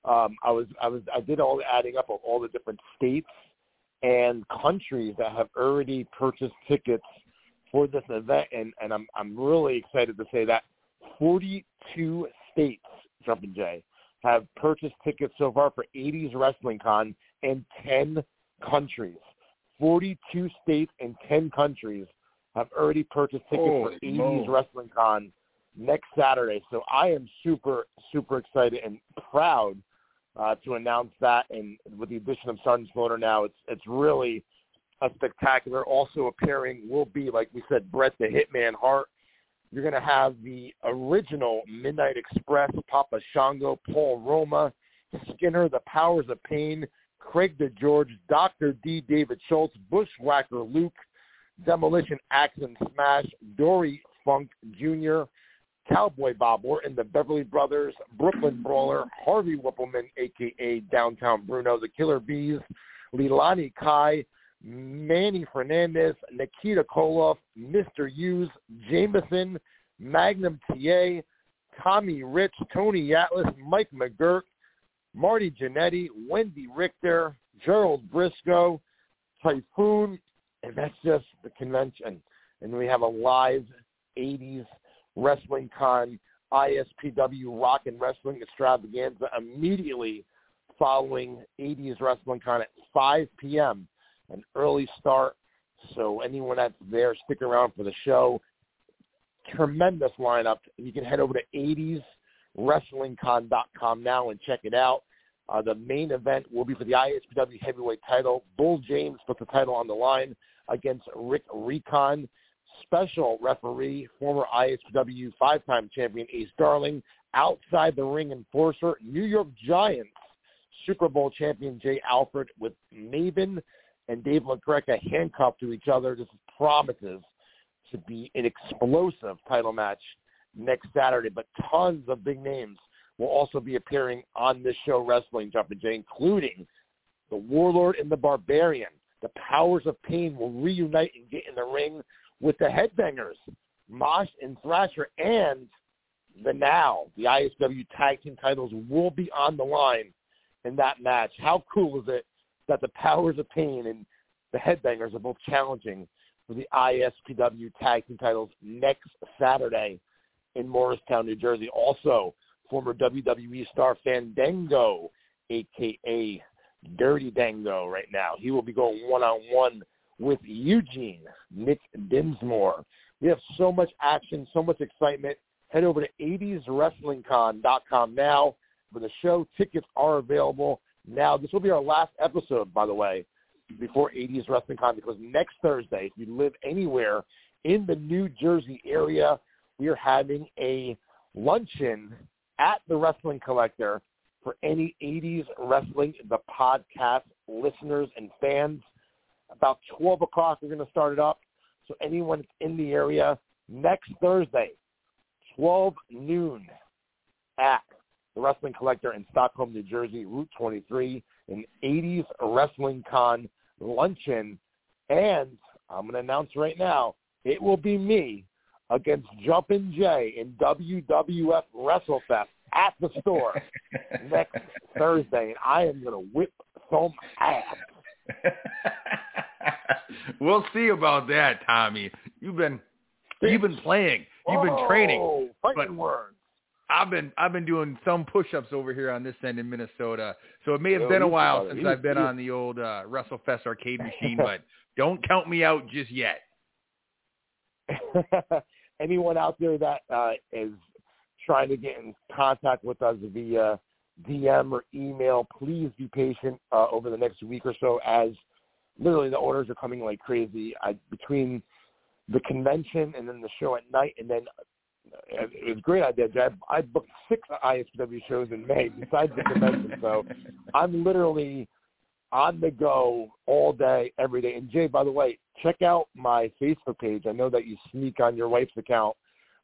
um, I was I was I did all the adding up of all the different states and countries that have already purchased tickets for this event, and and I'm I'm really excited to say that 42 states, Jumpin' Jay, have purchased tickets so far for 80s Wrestling Con in 10 countries. 42 states and 10 countries have already purchased tickets for 80s moly. Wrestling Con next Saturday. So I am super, super excited and proud uh, to announce that. And with the addition of Sergeant Slaughter now, it's it's really a spectacular. Also appearing will be, like we said, Bret the Hitman Hart. You're going to have the original Midnight Express, Papa Shango, Paul Roma, Skinner, The Powers of Pain, Craig DeGeorge, Dr. D. David Schultz, Bushwhacker Luke, Demolition Axe and Smash, Dory Funk Jr., Cowboy Bob Orton, the Beverly Brothers, Brooklyn Brawler, Harvey Wippleman, a.k.a. Downtown Bruno, the Killer Bees, Leilani Kai, Manny Fernandez, Nikita Koloff, Mr. Hughes, Jameson, Magnum TA, Tommy Rich, Tony Atlas, Mike McGuirk, Marty Jannetty, Wendi Richter, Gerald Brisco, Typhoon, and that's just the convention. And we have a live 80s Wrestling Con ISPW Rock and Wrestling Extravaganza immediately following 80s Wrestling Con at 5 p.m. An early start. So anyone that's there, stick around for the show. Tremendous lineup. You can head over to 80swrestlingcon.com now and check it out. Uh, the main event will be for the ISPW heavyweight title. Bull James puts the title on the line against Rick Recon. Special referee, former ISPW five-time champion Ace Darling. Outside the ring enforcer, New York Giants Super Bowl champion Jay Alford with Maven and Dave LaGreca handcuffed to each other. This promises to be an explosive title match next Saturday, but tons of big names will also be appearing on this show, Wrestling Jumpin' Jay, including the Warlord and the Barbarian. The Powers of Pain will reunite and get in the ring with the Headbangers, Mosh and Thrasher, and the Now. The ISW Tag Team titles will be on the line in that match. How cool is it that the Powers of Pain and the Headbangers are both challenging for the ISPW Tag Team titles next Saturday in Morristown, New Jersey. Also, former WWE star Fandango, aka Dirty Dango, right now. He will be going one-on-one with Eugene Nick Dinsmore. We have so much action, so much excitement Head over to 80swrestlingcon.com now for the show. Tickets are available now. This will be our last episode, by the way, before 80s Wrestling Con because next Thursday, if you live anywhere in the New Jersey area, we are having a luncheon at the Wrestling Collector for any 80s Wrestling, the podcast listeners and fans. About 12 o'clock, we're going to start it up. So anyone that's in the area, next Thursday, 12 noon at the Wrestling Collector in Stockholm, New Jersey, Route 23, an 80s Wrestling Con luncheon. And I'm going to announce right now, it will be me against Jumpin' Jay in WWF WrestleFest at the store next Thursday, and I am going to whip some ass. we'll see about that, Tommy. You've been you've been playing, you've been training, oh, but words. I've been I've been doing some push-ups over here on this end in Minnesota. So it may have Yo, been a while since I've been on the old uh, WrestleFest arcade machine, but don't count me out just yet. Anyone out there that uh, is trying to get in contact with us via DM or email, please be patient uh, over the next week or so as literally the orders are coming like crazy. I, between the convention and then the show at night and then it was a great idea. I, I booked six ISW shows in May besides the convention, so I'm literally on the go all day, every day. And Jay, by the way, check out my Facebook page. I know that you sneak on your wife's account.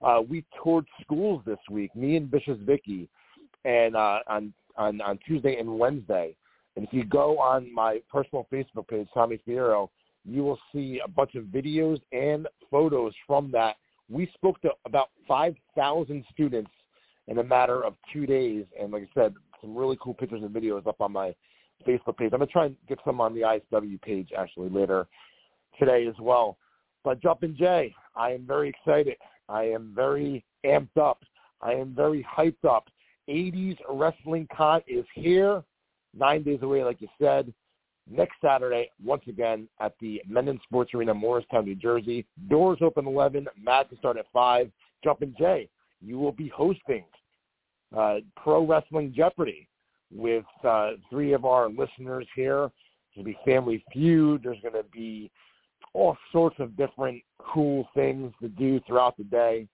Uh, we toured schools this week, me and Vicious Vicky, and uh, on on on Tuesday and Wednesday. And if you go on my personal Facebook page, Tommy Fierro, you will see a bunch of videos and photos from that. We spoke to about 5,000 students in a matter of two days. And like I said, some really cool pictures and videos up on my Facebook page. I'm going to try and get some on the ISW page actually later today as well. But Jumpin' Jay, I am very excited. I am very amped up. I am very hyped up. 80s Wrestling Con is here, nine days away, like you said. Next Saturday, once again, at the Mennen Sports Arena, Morristown, New Jersey. Doors open 11, matches start at 5. Jumpin' Jay, you will be hosting uh, Pro Wrestling Jeopardy with uh, three of our listeners here. There's going to be Family Feud. There's going to be all sorts of different cool things to do throughout the day.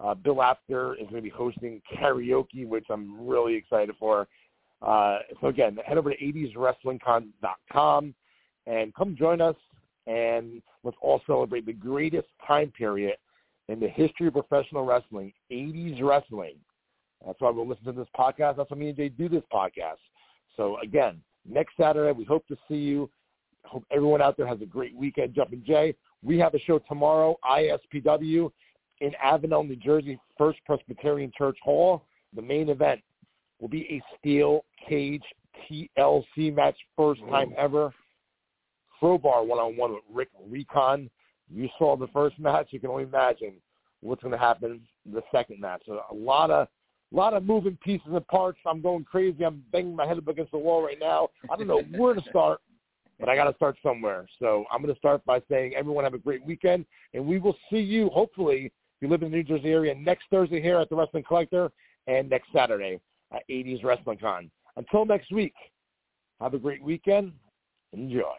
Uh, Bill Apter is going to be hosting karaoke, which I'm really excited for. Uh, so again, head over to 80swrestlingcon.com and come join us and let's all celebrate the greatest time period in the history of professional wrestling, 80s wrestling. That's why we'll listen to this podcast. That's why me and Jay do this podcast. So again, next Saturday, we hope to see you. Hope everyone out there has a great weekend. Jumping Jay, we have a show tomorrow, ISPW, in Avenel, New Jersey, First Presbyterian Church Hall. The main event will be a steel cage TLC match, first time ever. Crowbar one-on-one with Rick Recon. You saw the first match. You can only imagine what's going to happen in the second match. So a lot of a lot of moving pieces and parts. I'm going crazy. I'm banging my head up against the wall right now. I don't know where to start but I got to start somewhere. So I'm going to start by saying everyone have a great weekend, and we will see you, hopefully, if you live in the New Jersey area, next Thursday here at the Wrestling Collector and next Saturday at 80s Wrestling Con. Until next week, have a great weekend. Enjoy.